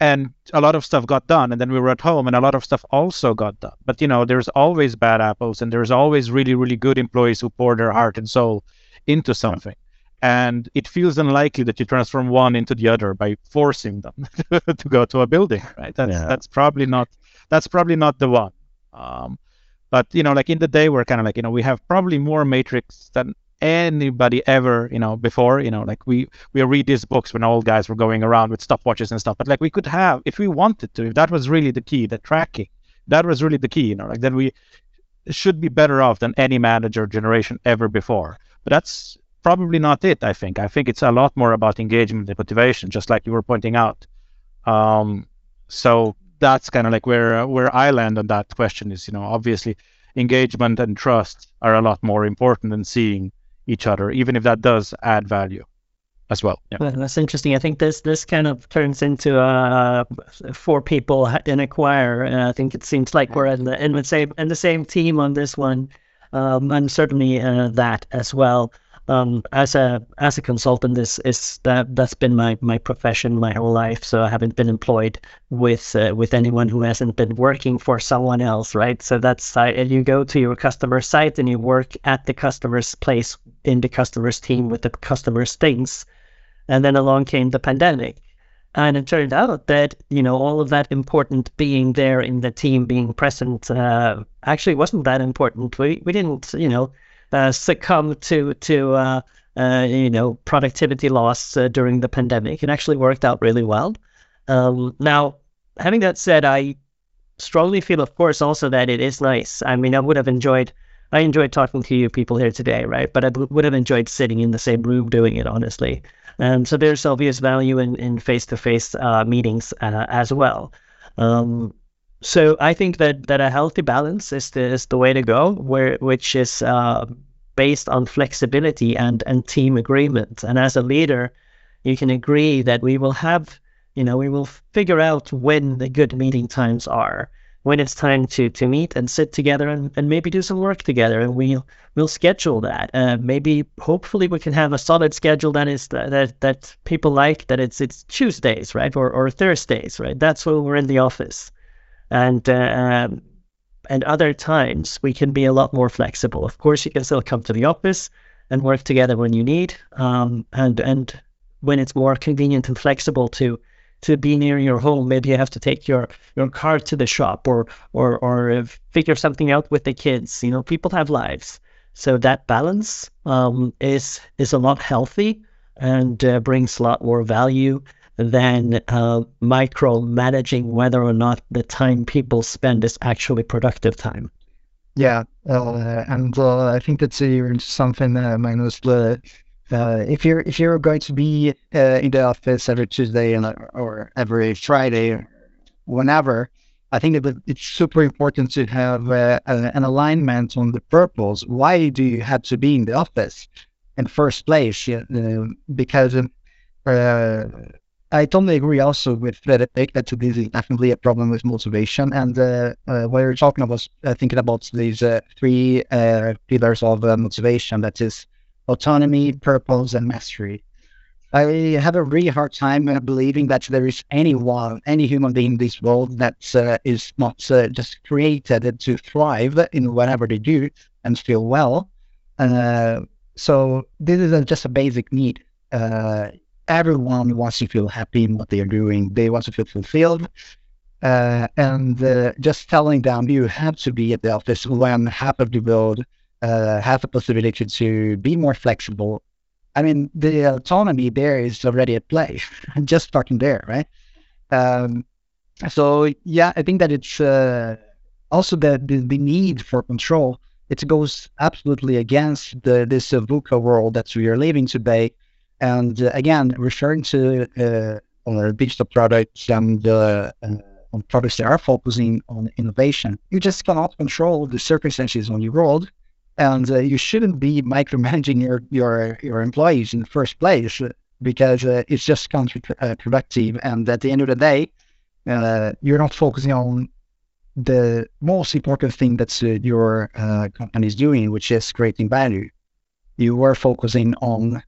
and a lot of stuff got done and then we were at home and a lot of stuff also got done. But you know there's always bad apples and there's always really really good employees who pour their heart and soul into something. And it feels unlikely that you transform one into the other by forcing them to go to a building right? That's Yeah. that's probably not that's probably not the one. Um, but you know like in the day we're kind of like you know we have probably more matrix than anybody ever you know before you know like we we read these books when old guys were going around with stopwatches and stuff but like we could have if we wanted to if that was really the key the tracking that was really the key you know like then we should be better off than any manager generation ever before but that's probably not it. I think. I think it's a lot more about engagement and motivation, just like you were pointing out. Um, so that's kind of like where where I land on that question is, you know, obviously engagement and trust are a lot more important than seeing each other, even if that does add value as well. Yeah. that's interesting. I think this this kind of turns into uh, four people in a choir. Uh, I think it seems like we're in the in the same in the same team on this one, um, and certainly uh, that as well um, as a as a consultant is is that that's been my my profession my whole life. So I haven't been employed with uh, with anyone who hasn't been working for someone else, right? So that's uh, you go to your customer site and you work at the customer's place in the customer's team with the customer's things, and then along came the pandemic. And it turned out that you know all of that important being there in the team, being present, uh, actually wasn't that important. We we didn't you know uh, succumb to to uh, uh, you know productivity loss uh, during the pandemic. It actually worked out really well. Um, now, having that said, I strongly feel, of course, also that it is nice. I mean, I would have enjoyed. I enjoyed talking to you people here today, right? But I would have enjoyed sitting in the same room doing it, honestly. Um, so there's obvious value in, in face-to-face uh, meetings uh, as well. Um, so I think that that a healthy balance is the is the way to go, where which is uh, based on flexibility and and team agreement. And as a leader, you can agree that we will have, you know, we will figure out when the good meeting times are, when it's time to to meet and sit together and, and maybe do some work together, and we'll we'll schedule that. Uh, maybe hopefully we can have a solid schedule that is that that, people like that it's it's Tuesdays, right, or or Thursdays, right. That's when we're in the office and uh, um, and other times we can be a lot more flexible. Of course, you can still come to the office and work together when you need, um, and and when it's more convenient and flexible to to be near your home. Maybe you have to take your your car to the shop or or or figure something out with the kids. You know, people have lives, so that balance um, is is a lot healthy and uh, brings a lot more value than uh, micromanaging whether or not the time people spend is actually productive time. Yeah, uh, and uh, I think that's uh, something, uh, Magnus. Uh, if you're if you're going to be uh, in the office every Tuesday and, or every Friday, whenever, I think that it's super important to have uh, an alignment on the purpose. Why do you have to be in the office in the first place? because I totally agree also with Fredrik that this is definitely a problem with motivation. And uh, uh, what you're talking about, uh, thinking about these uh, three uh, pillars of uh, motivation that is autonomy, purpose, and mastery. I have a really hard time believing that there is anyone, any human being in this world that is not just created to thrive in whatever they do and feel well. so this is just a basic need everyone wants to feel happy in what they're doing. They want to feel fulfilled. Uh, and uh, just telling them you have to be at the office when half of the world uh, have the possibility to be more flexible. I mean, the autonomy there is already at play, just starting there, right? Um, so yeah, I think that it's uh, also the, the, the need for control. It goes absolutely against the this VUCA world that we are living today, and uh, again, referring to uh, on digital products and uh, on products that are focusing on innovation, you just cannot control the circumstances on your world, and uh, you shouldn't be micromanaging your your your employees in the first place because uh, it's just counterproductive. And at the end of the day, uh, you're not focusing on the most important thing that your company is doing, which is creating value. You are focusing on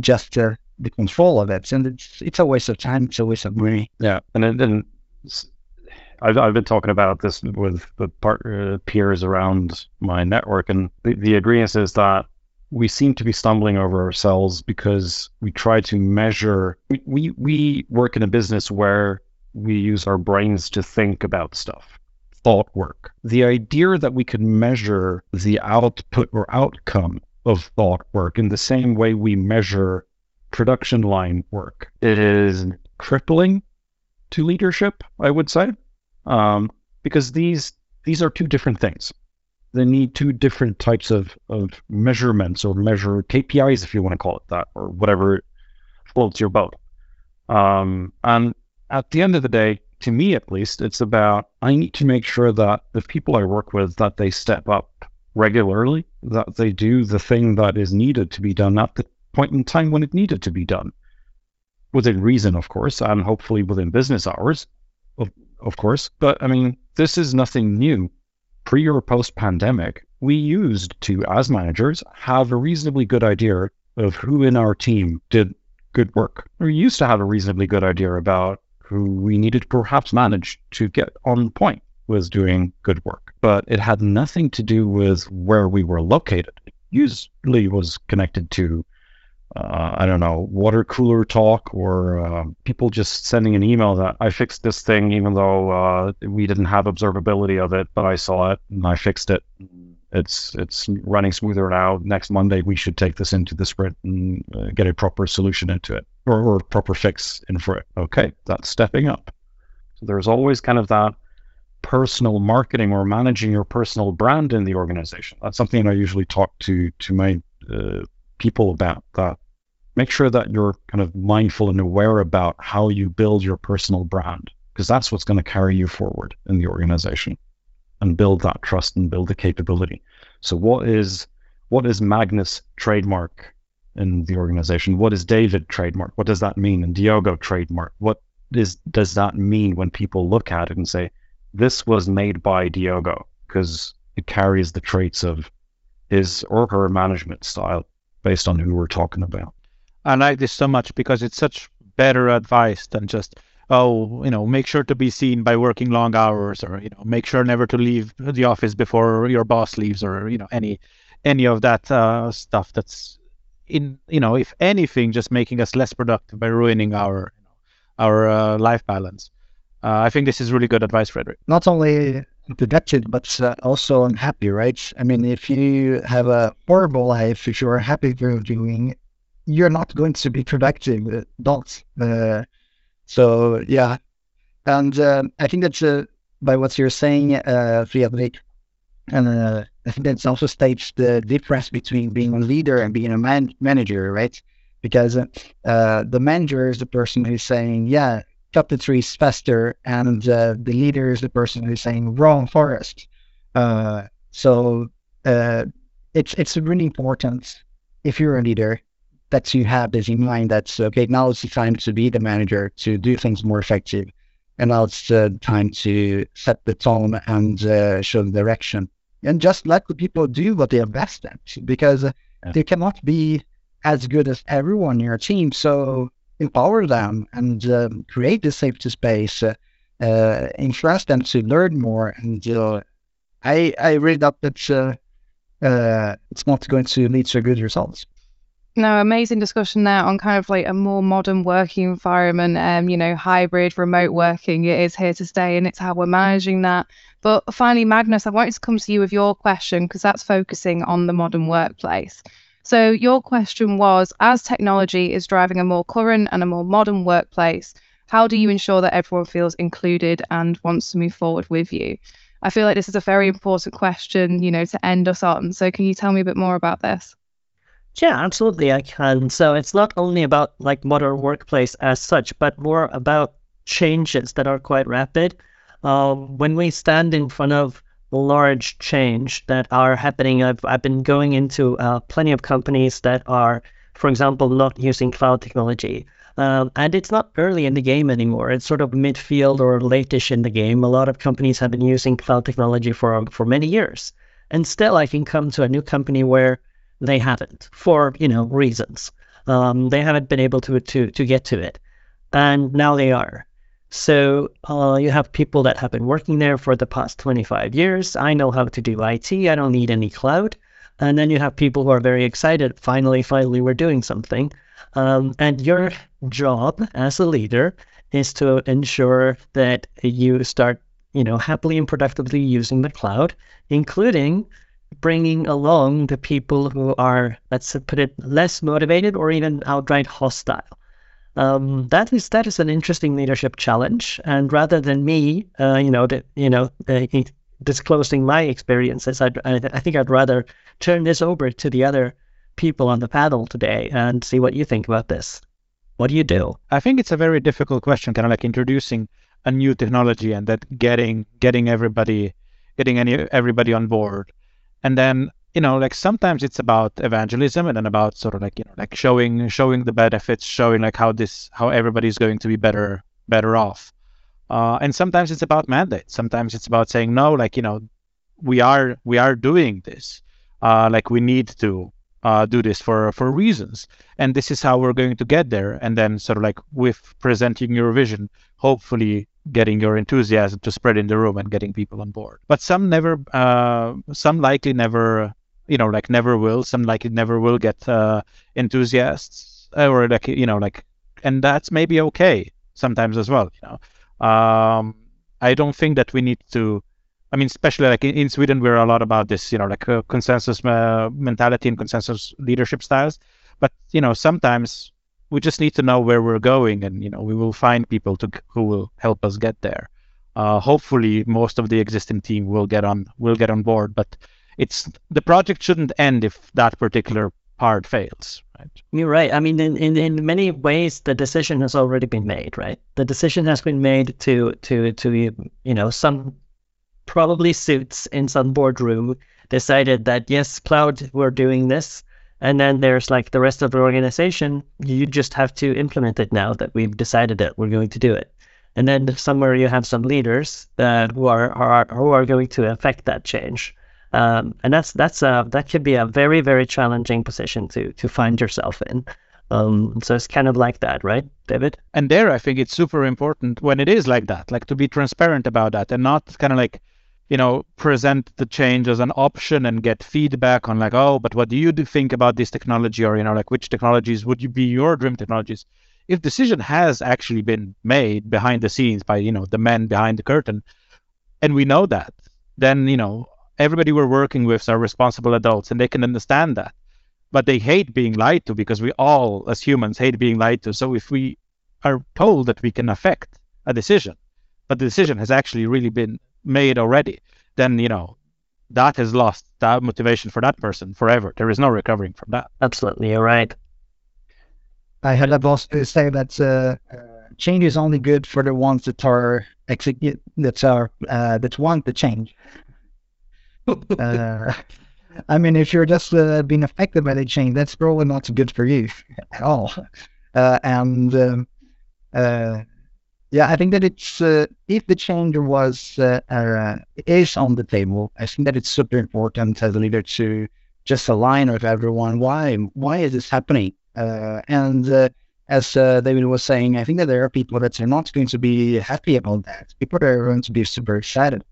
just uh, the control of it. And it's it's a waste of time. It's a waste of money. Yeah, and then I've I've been talking about this with the uh, peers around my network, and the, the agreement is that we seem to be stumbling over ourselves because we try to measure. We, we we work in a business where we use our brains to think about stuff thought work. The idea that we can measure the output or outcome of thought work in the same way we measure production line work. It is crippling to leadership, I would say, um, because these these are two different things. they need two different types of, of measurements or measure KPIs, if you want to call it that, or whatever floats your boat. Um, and at the end of the day, to me at least, it's about I need to make sure that the people I work with that they step up regularly, that they do the thing that is needed to be done at the point in time when it needed to be done. Within reason, of course, and hopefully within business hours, of, of course. But I mean, this is nothing new. Pre or post pandemic, we used to, as managers, have a reasonably good idea of who in our team did good work. We used to have a reasonably good idea about who we needed to perhaps manage to get on point with doing good work. But it had nothing to do with where we were located. It usually was connected to, uh, I don't know, water cooler talk or uh, people just sending an email that I fixed this thing, even though uh, we didn't have observability of it, but I saw it and I fixed it it's it's running smoother now. Next Monday, we should take this into the sprint and uh, get a proper solution into it or, or proper fix in for it. Okay, that's stepping up. So there's always kind of that personal marketing or managing your personal brand in the organization. That's something I usually talk to to my uh, people about. That make sure that you're kind of mindful and aware about how you build your personal brand because that's what's going to carry you forward in the organization and build that trust and build the capability. So what is what is Magnus trademark in the organization? What is David trademark? What does that mean? And Diogo trademark? What is does that mean when people look at it and say, this was made by Diogo? Because it carries the traits of his or her management style based on who we're talking about. I like this so much because it's such better advice than just oh, you know, make sure to be seen by working long hours, or you know, make sure never to leave the office before your boss leaves, or you know, any any of that uh, stuff that's in you know, if anything, just making us less productive by ruining our our uh, life balance. Uh, I think this is really good advice, Fredrik. Not only productive, but uh, also unhappy, right? I mean, if you have a horrible life, if you're happy you're doing, you're not going to be productive. Don't. Uh, so yeah, and uh, I think that's uh, by what you're saying, uh, Fredrik, and uh, I think that also states the difference between being a leader and being a man- manager, right? Because uh, the manager is the person who's saying, "Yeah, the trees faster," and uh, the leader is the person who's saying, "Wrong forest." Uh, so uh, it's it's really important if you're a leader that you have this in mind that's okay now it's the time to be the manager to do things more effective and now it's the time to set the tone and uh, show the direction and just let the people do what they are best at because yeah. they cannot be as good as everyone in your team so empower them and uh, create the safety space uh, uh encourage them to learn more and uh, I, I read up that uh, it's not going to lead to good results no, amazing discussion there on kind of like a more modern working environment, um, you know, hybrid, remote working. It is here to stay and it's how we're managing that. But finally, Magnus, I wanted to come to you with your question because that's focusing on the modern workplace. So, your question was as technology is driving a more current and a more modern workplace, how do you ensure that everyone feels included and wants to move forward with you? I feel like this is a very important question, you know, to end us on. So, can you tell me a bit more about this? Yeah, absolutely, I can. So it's not only about like modern workplace as such, but more about changes that are quite rapid. Um, when we stand in front of large change that are happening, I've I've been going into uh, plenty of companies that are, for example, not using cloud technology. Um, and it's not early in the game anymore. It's sort of midfield or late-ish in the game. A lot of companies have been using cloud technology for for many years, and still, I can come to a new company where they haven't for you know reasons. Um, they haven't been able to to to get to it, and now they are. So uh, you have people that have been working there for the past 25 years. I know how to do IT. I don't need any cloud. And then you have people who are very excited. Finally, finally, we're doing something. Um, and your job as a leader is to ensure that you start, you know, happily and productively using the cloud, including bringing along the people who are, let's put it, less motivated or even outright hostile. Um, that is that is an interesting leadership challenge. And rather than me, uh, you know, you know, uh, disclosing my experiences. I'd, I, I think I'd rather turn this over to the other people on the panel today and see what you think about this. What do you do? I think it's a very difficult question, kind of like introducing a new technology and that getting getting everybody getting any everybody on board. And then, you know, like sometimes it's about evangelism and then about sort of like, you know, like showing showing the benefits, showing like how this how everybody's going to be better better off. Uh, and sometimes it's about mandate Sometimes it's about saying no, like you know, we are we are doing this. Uh, like we need to uh, do this for for reasons, and this is how we're going to get there. And then sort of like with presenting your vision, hopefully getting your enthusiasm to spread in the room and getting people on board. But some never, uh, some likely never, you know, like never will. Some like it never will get uh, enthusiasts or like you know like, and that's maybe okay sometimes as well. You know, um, I don't think that we need to I mean, especially like in, in Sweden, we're a lot about this, you know, like uh, consensus uh, mentality and consensus leadership styles. But you know, sometimes we just need to know where we're going, and you know, we will find people to who will help us get there. Uh, hopefully, most of the existing team will get on will get on board. But it's the project shouldn't end if that particular part fails. Right? You're right. I mean, in, in, in many ways, the decision has already been made. Right, the decision has been made to to to you know some probably suits in some boardroom decided that yes, cloud, we're doing this. And then there's like the rest of the organization, you just have to implement it now that we've decided that we're going to do it. And then somewhere you have some leaders that who are, are who are going to affect that change. Um, and that's that's a that could be a very very challenging position to to find yourself in. Um, so it's kind of like that, right, David? And there, I think it's super important when it is like that, like to be transparent about that and not kind of like you know, present the change as an option and get feedback on like, oh, but what do you think about this technology, or you know, like which technologies would you be your dream technologies? If decision has actually been made behind the scenes by you know the men behind the curtain, and we know that, then you know everybody we're working with are responsible adults and they can understand that, but they hate being lied to because we all as humans hate being lied to. So if we are told that we can affect a decision, but the decision has actually really been made already, then you know that has lost that motivation for that person forever. There is no recovering from that. Absolutely, you're right. I had a boss say that uh, change is only good for the ones that are execute that are uh, that want the change. Uh, I mean, if you're just uh, being affected by the change, that's probably not good for you at all. Uh, and um, uh, yeah, I think that it's uh, if the change was uh, is on the table, I think that it's super important as a leader to just align with everyone. Why why is this happening? And as David was saying, I think that there are people that are not going to be happy about that. People are going to be super excited.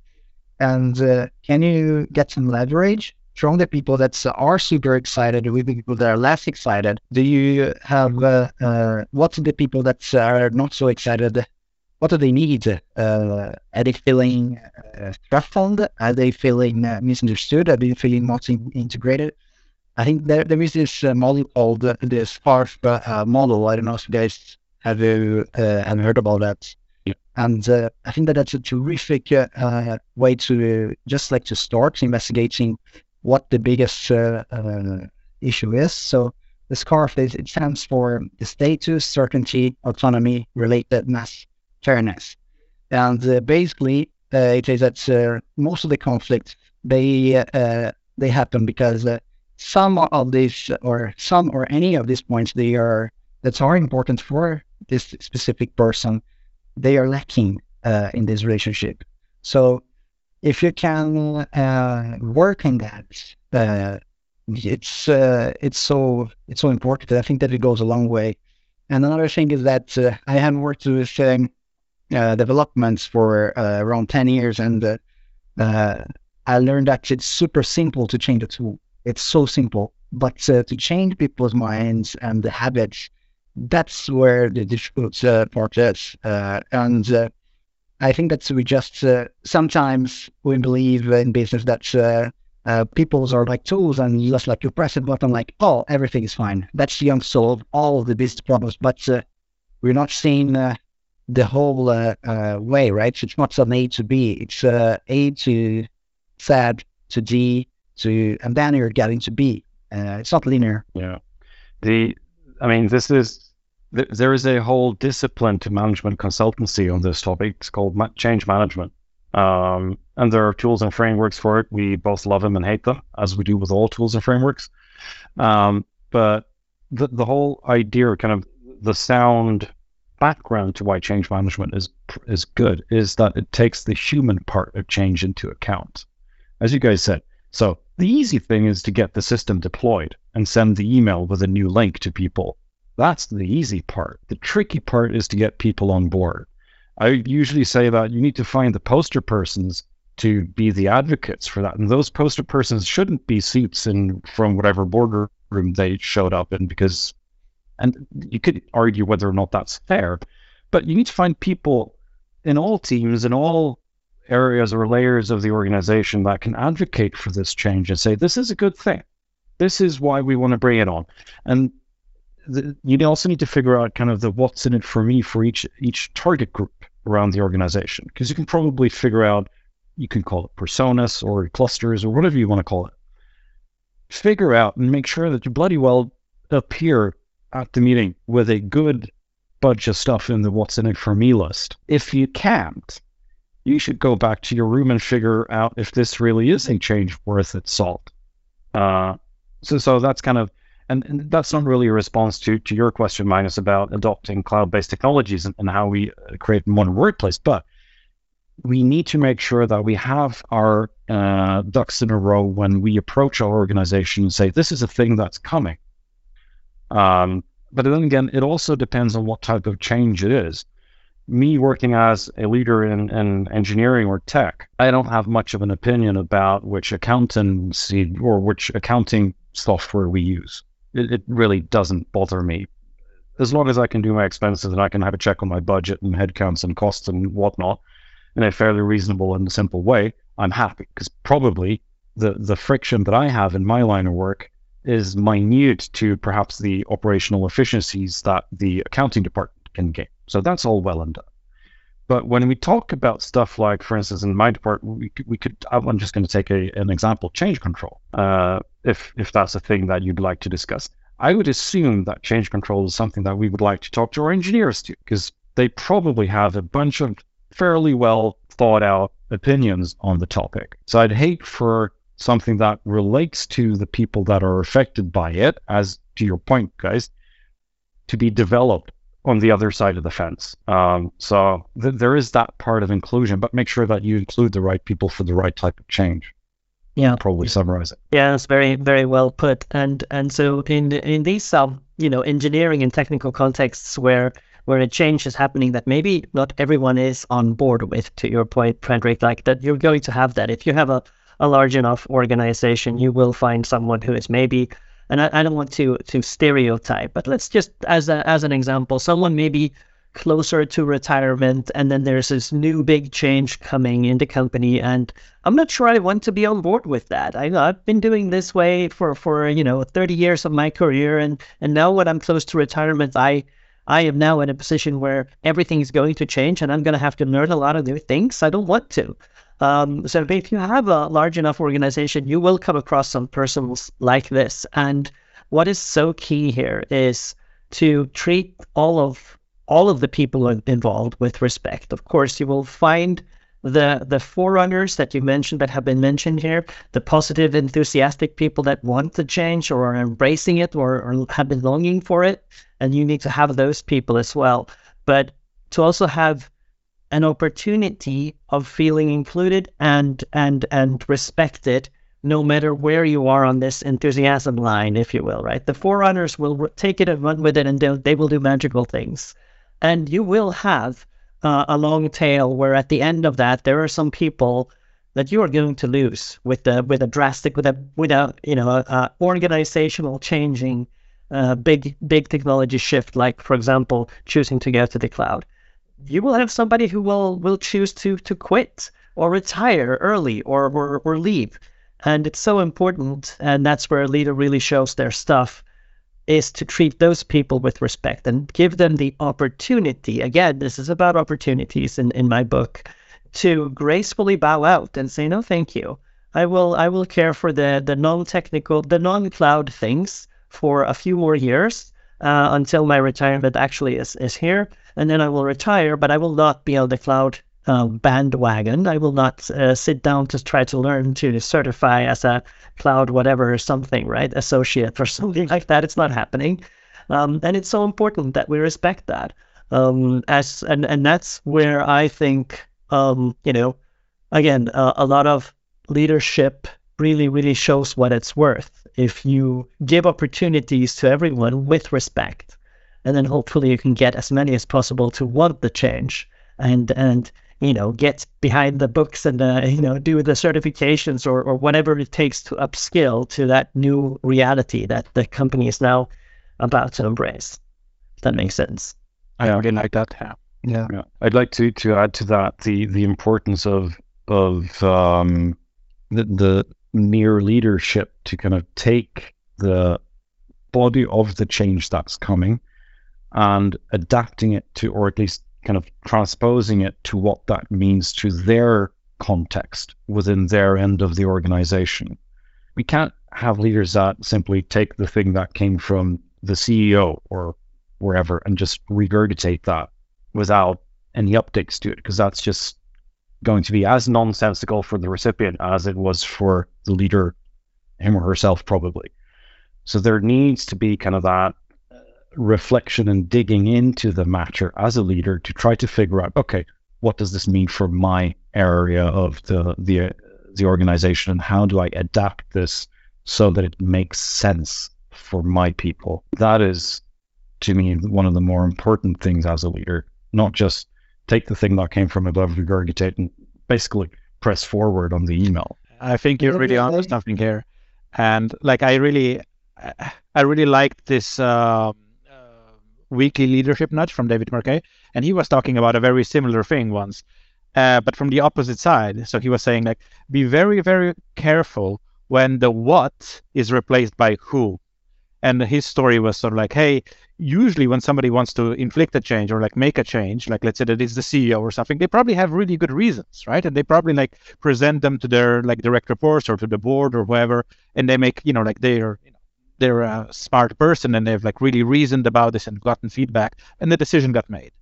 And can you get some leverage from the people that are super excited with the people that are less excited? Do you have uh, uh, what's the people that are not so excited? what do they need? Uh, are they feeling uh, threatened? Are they feeling uh, misunderstood? Are they feeling not in- integrated? I think there, there is this uh, model called uh, the SCARF uh, model. I don't know if you guys have uh, have heard about that. Yeah. And uh, I think that that's a terrific way to just like to start investigating what the biggest issue is. So the SCARF is, it stands for the status, certainty, autonomy, relatedness, fairness. And uh, basically, uh, it is that uh, most of the conflicts they uh, they happen because uh, some of these or some or any of these points they are that are important for this specific person, they are lacking uh, in this relationship. So if you can work in that, it's it's so it's so important. I think that it goes a long way. And another thing is that I haven't worked with um, uh, developments for uh, around 10 years. And uh, I learned that it's super simple to change a tool. It's so simple. But to change people's minds and the habits, that's where the difficult part is. and I think that we just sometimes we believe in business that uh, people's are like tools and just like you press a button like oh everything is fine that's the solve all of the business problems but uh, we're not seeing uh, the whole uh, uh, way, right? It's not from A to B. It's uh, A to Z to D to, and then you're getting to B. Uh, it's not linear. Yeah. The, I mean, this is, th- there is a whole discipline to management consultancy on this topic. It's called ma- change management. Um, and there are tools and frameworks for it. We both love them and hate them, as we do with all tools and frameworks. Um, but the, the whole idea, kind of the sound background to why change management is is good, is that it takes the human part of change into account. As you guys said, so the easy thing is to get the system deployed and send the email with a new link to people. That's the easy part. The tricky part is to get people on board. I usually say that you need to find the poster persons to be the advocates for that. And those poster persons shouldn't be seats in from whatever boardroom they showed up in because and you could argue whether or not that's fair, but you need to find people in all teams in all areas or layers of the organization that can advocate for this change and say this is a good thing. This is why we want to bring it on. And the, you also need to figure out kind of the what's in it for me for each each target group around the organization because you can probably figure out you can call it personas or clusters or whatever you want to call it. Figure out and make sure that you bloody well appear at the meeting with a good bunch of stuff in the what's in it for me list. If you can't you should go back to your room and figure out if this really is a change worth its salt. Uh, so so that's kind of and, and, that's not really a response to, to your question, Magnus, about adopting cloud-based technologies and, and how we uh, create modern workplace. But we need to make sure that we have our uh, ducks in a row when we approach our organization and say, this is a thing that's coming. Um, but then again, it also depends on what type of change it is. Me working as a leader in, in engineering or tech, I don't have much of an opinion about which accountancy or which accounting software we use it, it really doesn't bother me. As long as I can do my expenses and I can have a check on my budget and headcounts and costs and whatnot in a fairly reasonable and simple way, I'm happy because probably the, the friction that I have in my line of work is minute to perhaps the operational efficiencies that the accounting department can gain. So that's all well and done. But when we talk about stuff like, for instance, in my department, we we could I'm just going to take a, an example, change control, uh, if if that's a thing that you'd like to discuss. I would assume that change control is something that we would like to talk to our engineers to, because they probably have a bunch of fairly well thought out opinions on the topic. So I'd hate for something that relates to the people that are affected by it, as to your point, guys, to be developed on the other side of the fence. Um, so th- there is that part of inclusion, but make sure that you include the right people for the right type of change. Yeah, probably summarize it. Yeah, it's very very well put. And and so in in these um you know engineering and technical contexts where where a change is happening that maybe not everyone is on board with, to your point, Fredrik, like that you're going to have that. If you have a, a large enough organization, you will find someone who is maybe and I, I don't want to to stereotype, but let's just as a, as an example, someone maybe closer to retirement and then there's this new big change coming in the company and i'm not sure i want to be on board with that. I, i've been doing this way for for you know 30 years of my career and and now when i'm close to retirement i i am now in a position where everything is going to change and i'm going to have to learn a lot of new things. I don't want to um, so if you have a large enough organization, you will come across some persons like this. And what is so key here is to treat all of all of the people involved with respect. Of course, you will find the the forerunners that you mentioned that have been mentioned here, the positive, enthusiastic people that want to change or are embracing it or, or have been longing for it, and you need to have those people as well. But to also have an opportunity of feeling included and and and respected no matter where you are on this enthusiasm line if you will right? The forerunners will take it and run with it and they will do magical things. And you will have uh, a long tail where at the end of that there are some people that you are going to lose with the with a drastic with a with a you know a, a organizational changing uh, big big technology shift like for example choosing to go to the cloud you will have somebody who will will choose to to quit or retire early or or, or leave. And it's so important and that's where a leader really shows their stuff is to treat those people with respect and give them the opportunity. Again this is about opportunities in, in my book to gracefully bow out and say no thank you. I will I will care for the the non-technical, the non-cloud things for a few more years uh, until my retirement actually is is here, and then I will retire. But I will not be on the cloud uh, bandwagon. I will not uh, sit down to try to learn to certify as a cloud whatever or something, right? Associate or something like that. It's not happening. Um, and it's so important that we respect that. Um, as and and that's where I think um, you know, again, uh, a lot of leadership really really shows what it's worth if you give opportunities to everyone with respect, and then hopefully you can get as many as possible to want the change and and you know get behind the books and uh, you know do the certifications or or whatever it takes to upskill to that new reality that the company is now about to embrace. If that makes sense. I really like that. Yeah. Yeah, I'd like to to add to that the the importance of of um, the the mere leadership to kind of take the body of the change that's coming and adapting it to, or at least kind of transposing it to what that means to their context within their end of the organization. We can't have leaders that simply take the thing that came from the CEO or wherever and just regurgitate that without any updates to it because that's just going to be as nonsensical for the recipient as it was for the leader, him or herself, probably. So there needs to be kind of that reflection and digging into the matter as a leader to try to figure out, okay, what does this mean for my area of the the the organization, and how do I adapt this so that it makes sense for my people? That is, to me, one of the more important things as a leader. Not just take the thing that came from above, regurgitate, and basically press forward on the email. I think you're really onto something here, and like I really, I really liked this uh, weekly leadership nudge from David Marquet, and he was talking about a very similar thing once, uh, but from the opposite side. So he was saying like, be very, very careful when the what is replaced by who. And his story was sort of like, hey, usually when somebody wants to inflict a change or like make a change, like let's say that it's the CEO or something, they probably have really good reasons, right? And they probably like present them to their like direct reports or to the board or whoever, and they make you know like they're you know they're a smart person and they've like really reasoned about this and gotten feedback, and the decision got made.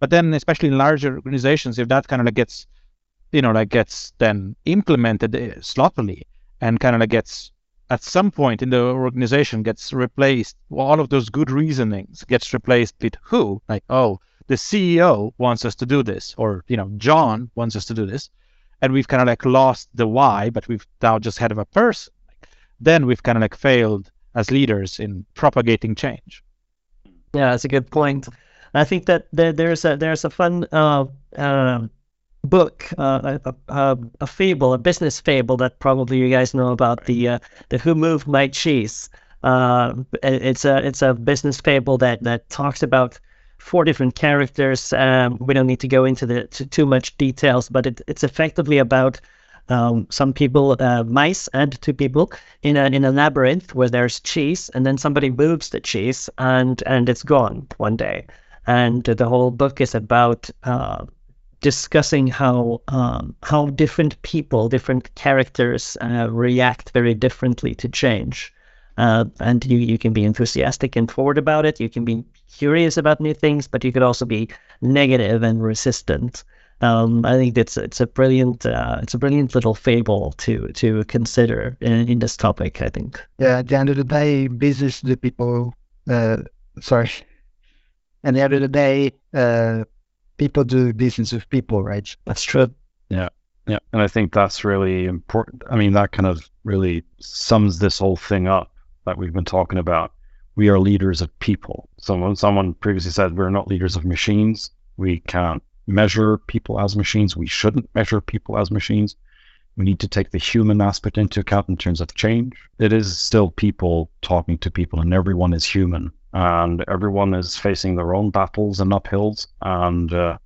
But then, especially in larger organizations, if that kind of like gets you know like gets then implemented uh, sloppily and kind of like gets at some point in the organization gets replaced all of those good reasonings gets replaced with who like oh the ceo wants us to do this or you know john wants us to do this and we've kind of like lost the why but we've now just had of a person then we've kind of like failed as leaders in propagating change yeah that's a good point i think that there, there's a there's a fun uh, uh, book, uh, a, a, a, fable, a business fable that probably you guys know about the uh, the Who Moved My Cheese. Uh, it's a it's a business fable that that talks about four different characters. Um, we don't need to go into the to too much details, but it, it's effectively about um, some people, uh, mice and two people in a in a labyrinth where there's cheese, and then somebody moves the cheese and and it's gone one day. And the whole book is about uh, discussing how um, how different people, different characters uh, react very differently to change. Uh, and you, you can be enthusiastic and forward about it. You can be curious about new things, but you could also be negative and resistant. Um, I think it's it's a brilliant uh, it's a brilliant little fable to to consider in, in, this topic. I think. Yeah, at the end of the day, business the people. Uh, sorry. At the end of the day, uh, people do business with people, right? That's true. Yeah. Yeah. And I think that's really important. I mean, that kind of really sums this whole thing up that we've been talking about. We are leaders of people. Someone someone previously said we're not leaders of machines. We can't measure people as machines. We shouldn't measure people as machines. We need to take the human aspect into account in terms of change. It is still people talking to people, and everyone is human and everyone is facing their own battles and uphills, and uh,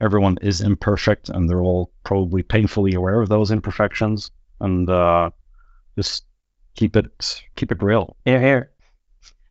everyone is imperfect, and they're all probably painfully aware of those imperfections, and uh, just keep it keep it real. Here, here.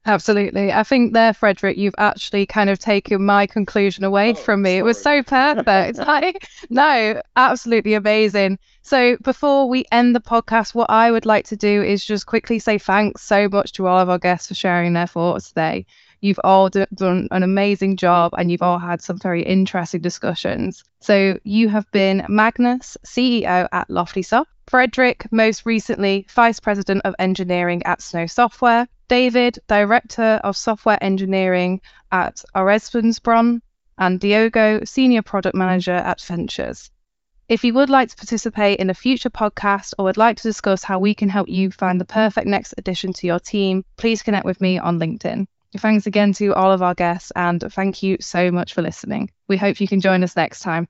Absolutely. I think there, Fredrik, you've actually kind of taken my conclusion away Oh, from me. It was so perfect. like, no, absolutely amazing. So before we end the podcast, what I would like to do is just quickly say thanks so much to all of our guests for sharing their thoughts today. You've all d- done an amazing job and you've all had some very interesting discussions. So you have been Magnus, CEO at Loftysoft, Fredrik, most recently Vice President of Engineering at Snow Software, David, Director of Software Engineering at Øresundsbron, and Diogo, Senior Product Manager at VNTRS. If you would like to participate in a future podcast or would like to discuss how we can help you find the perfect next addition to your team, please connect with me on LinkedIn. Thanks again to all of our guests and thank you so much for listening. We hope you can join us next time.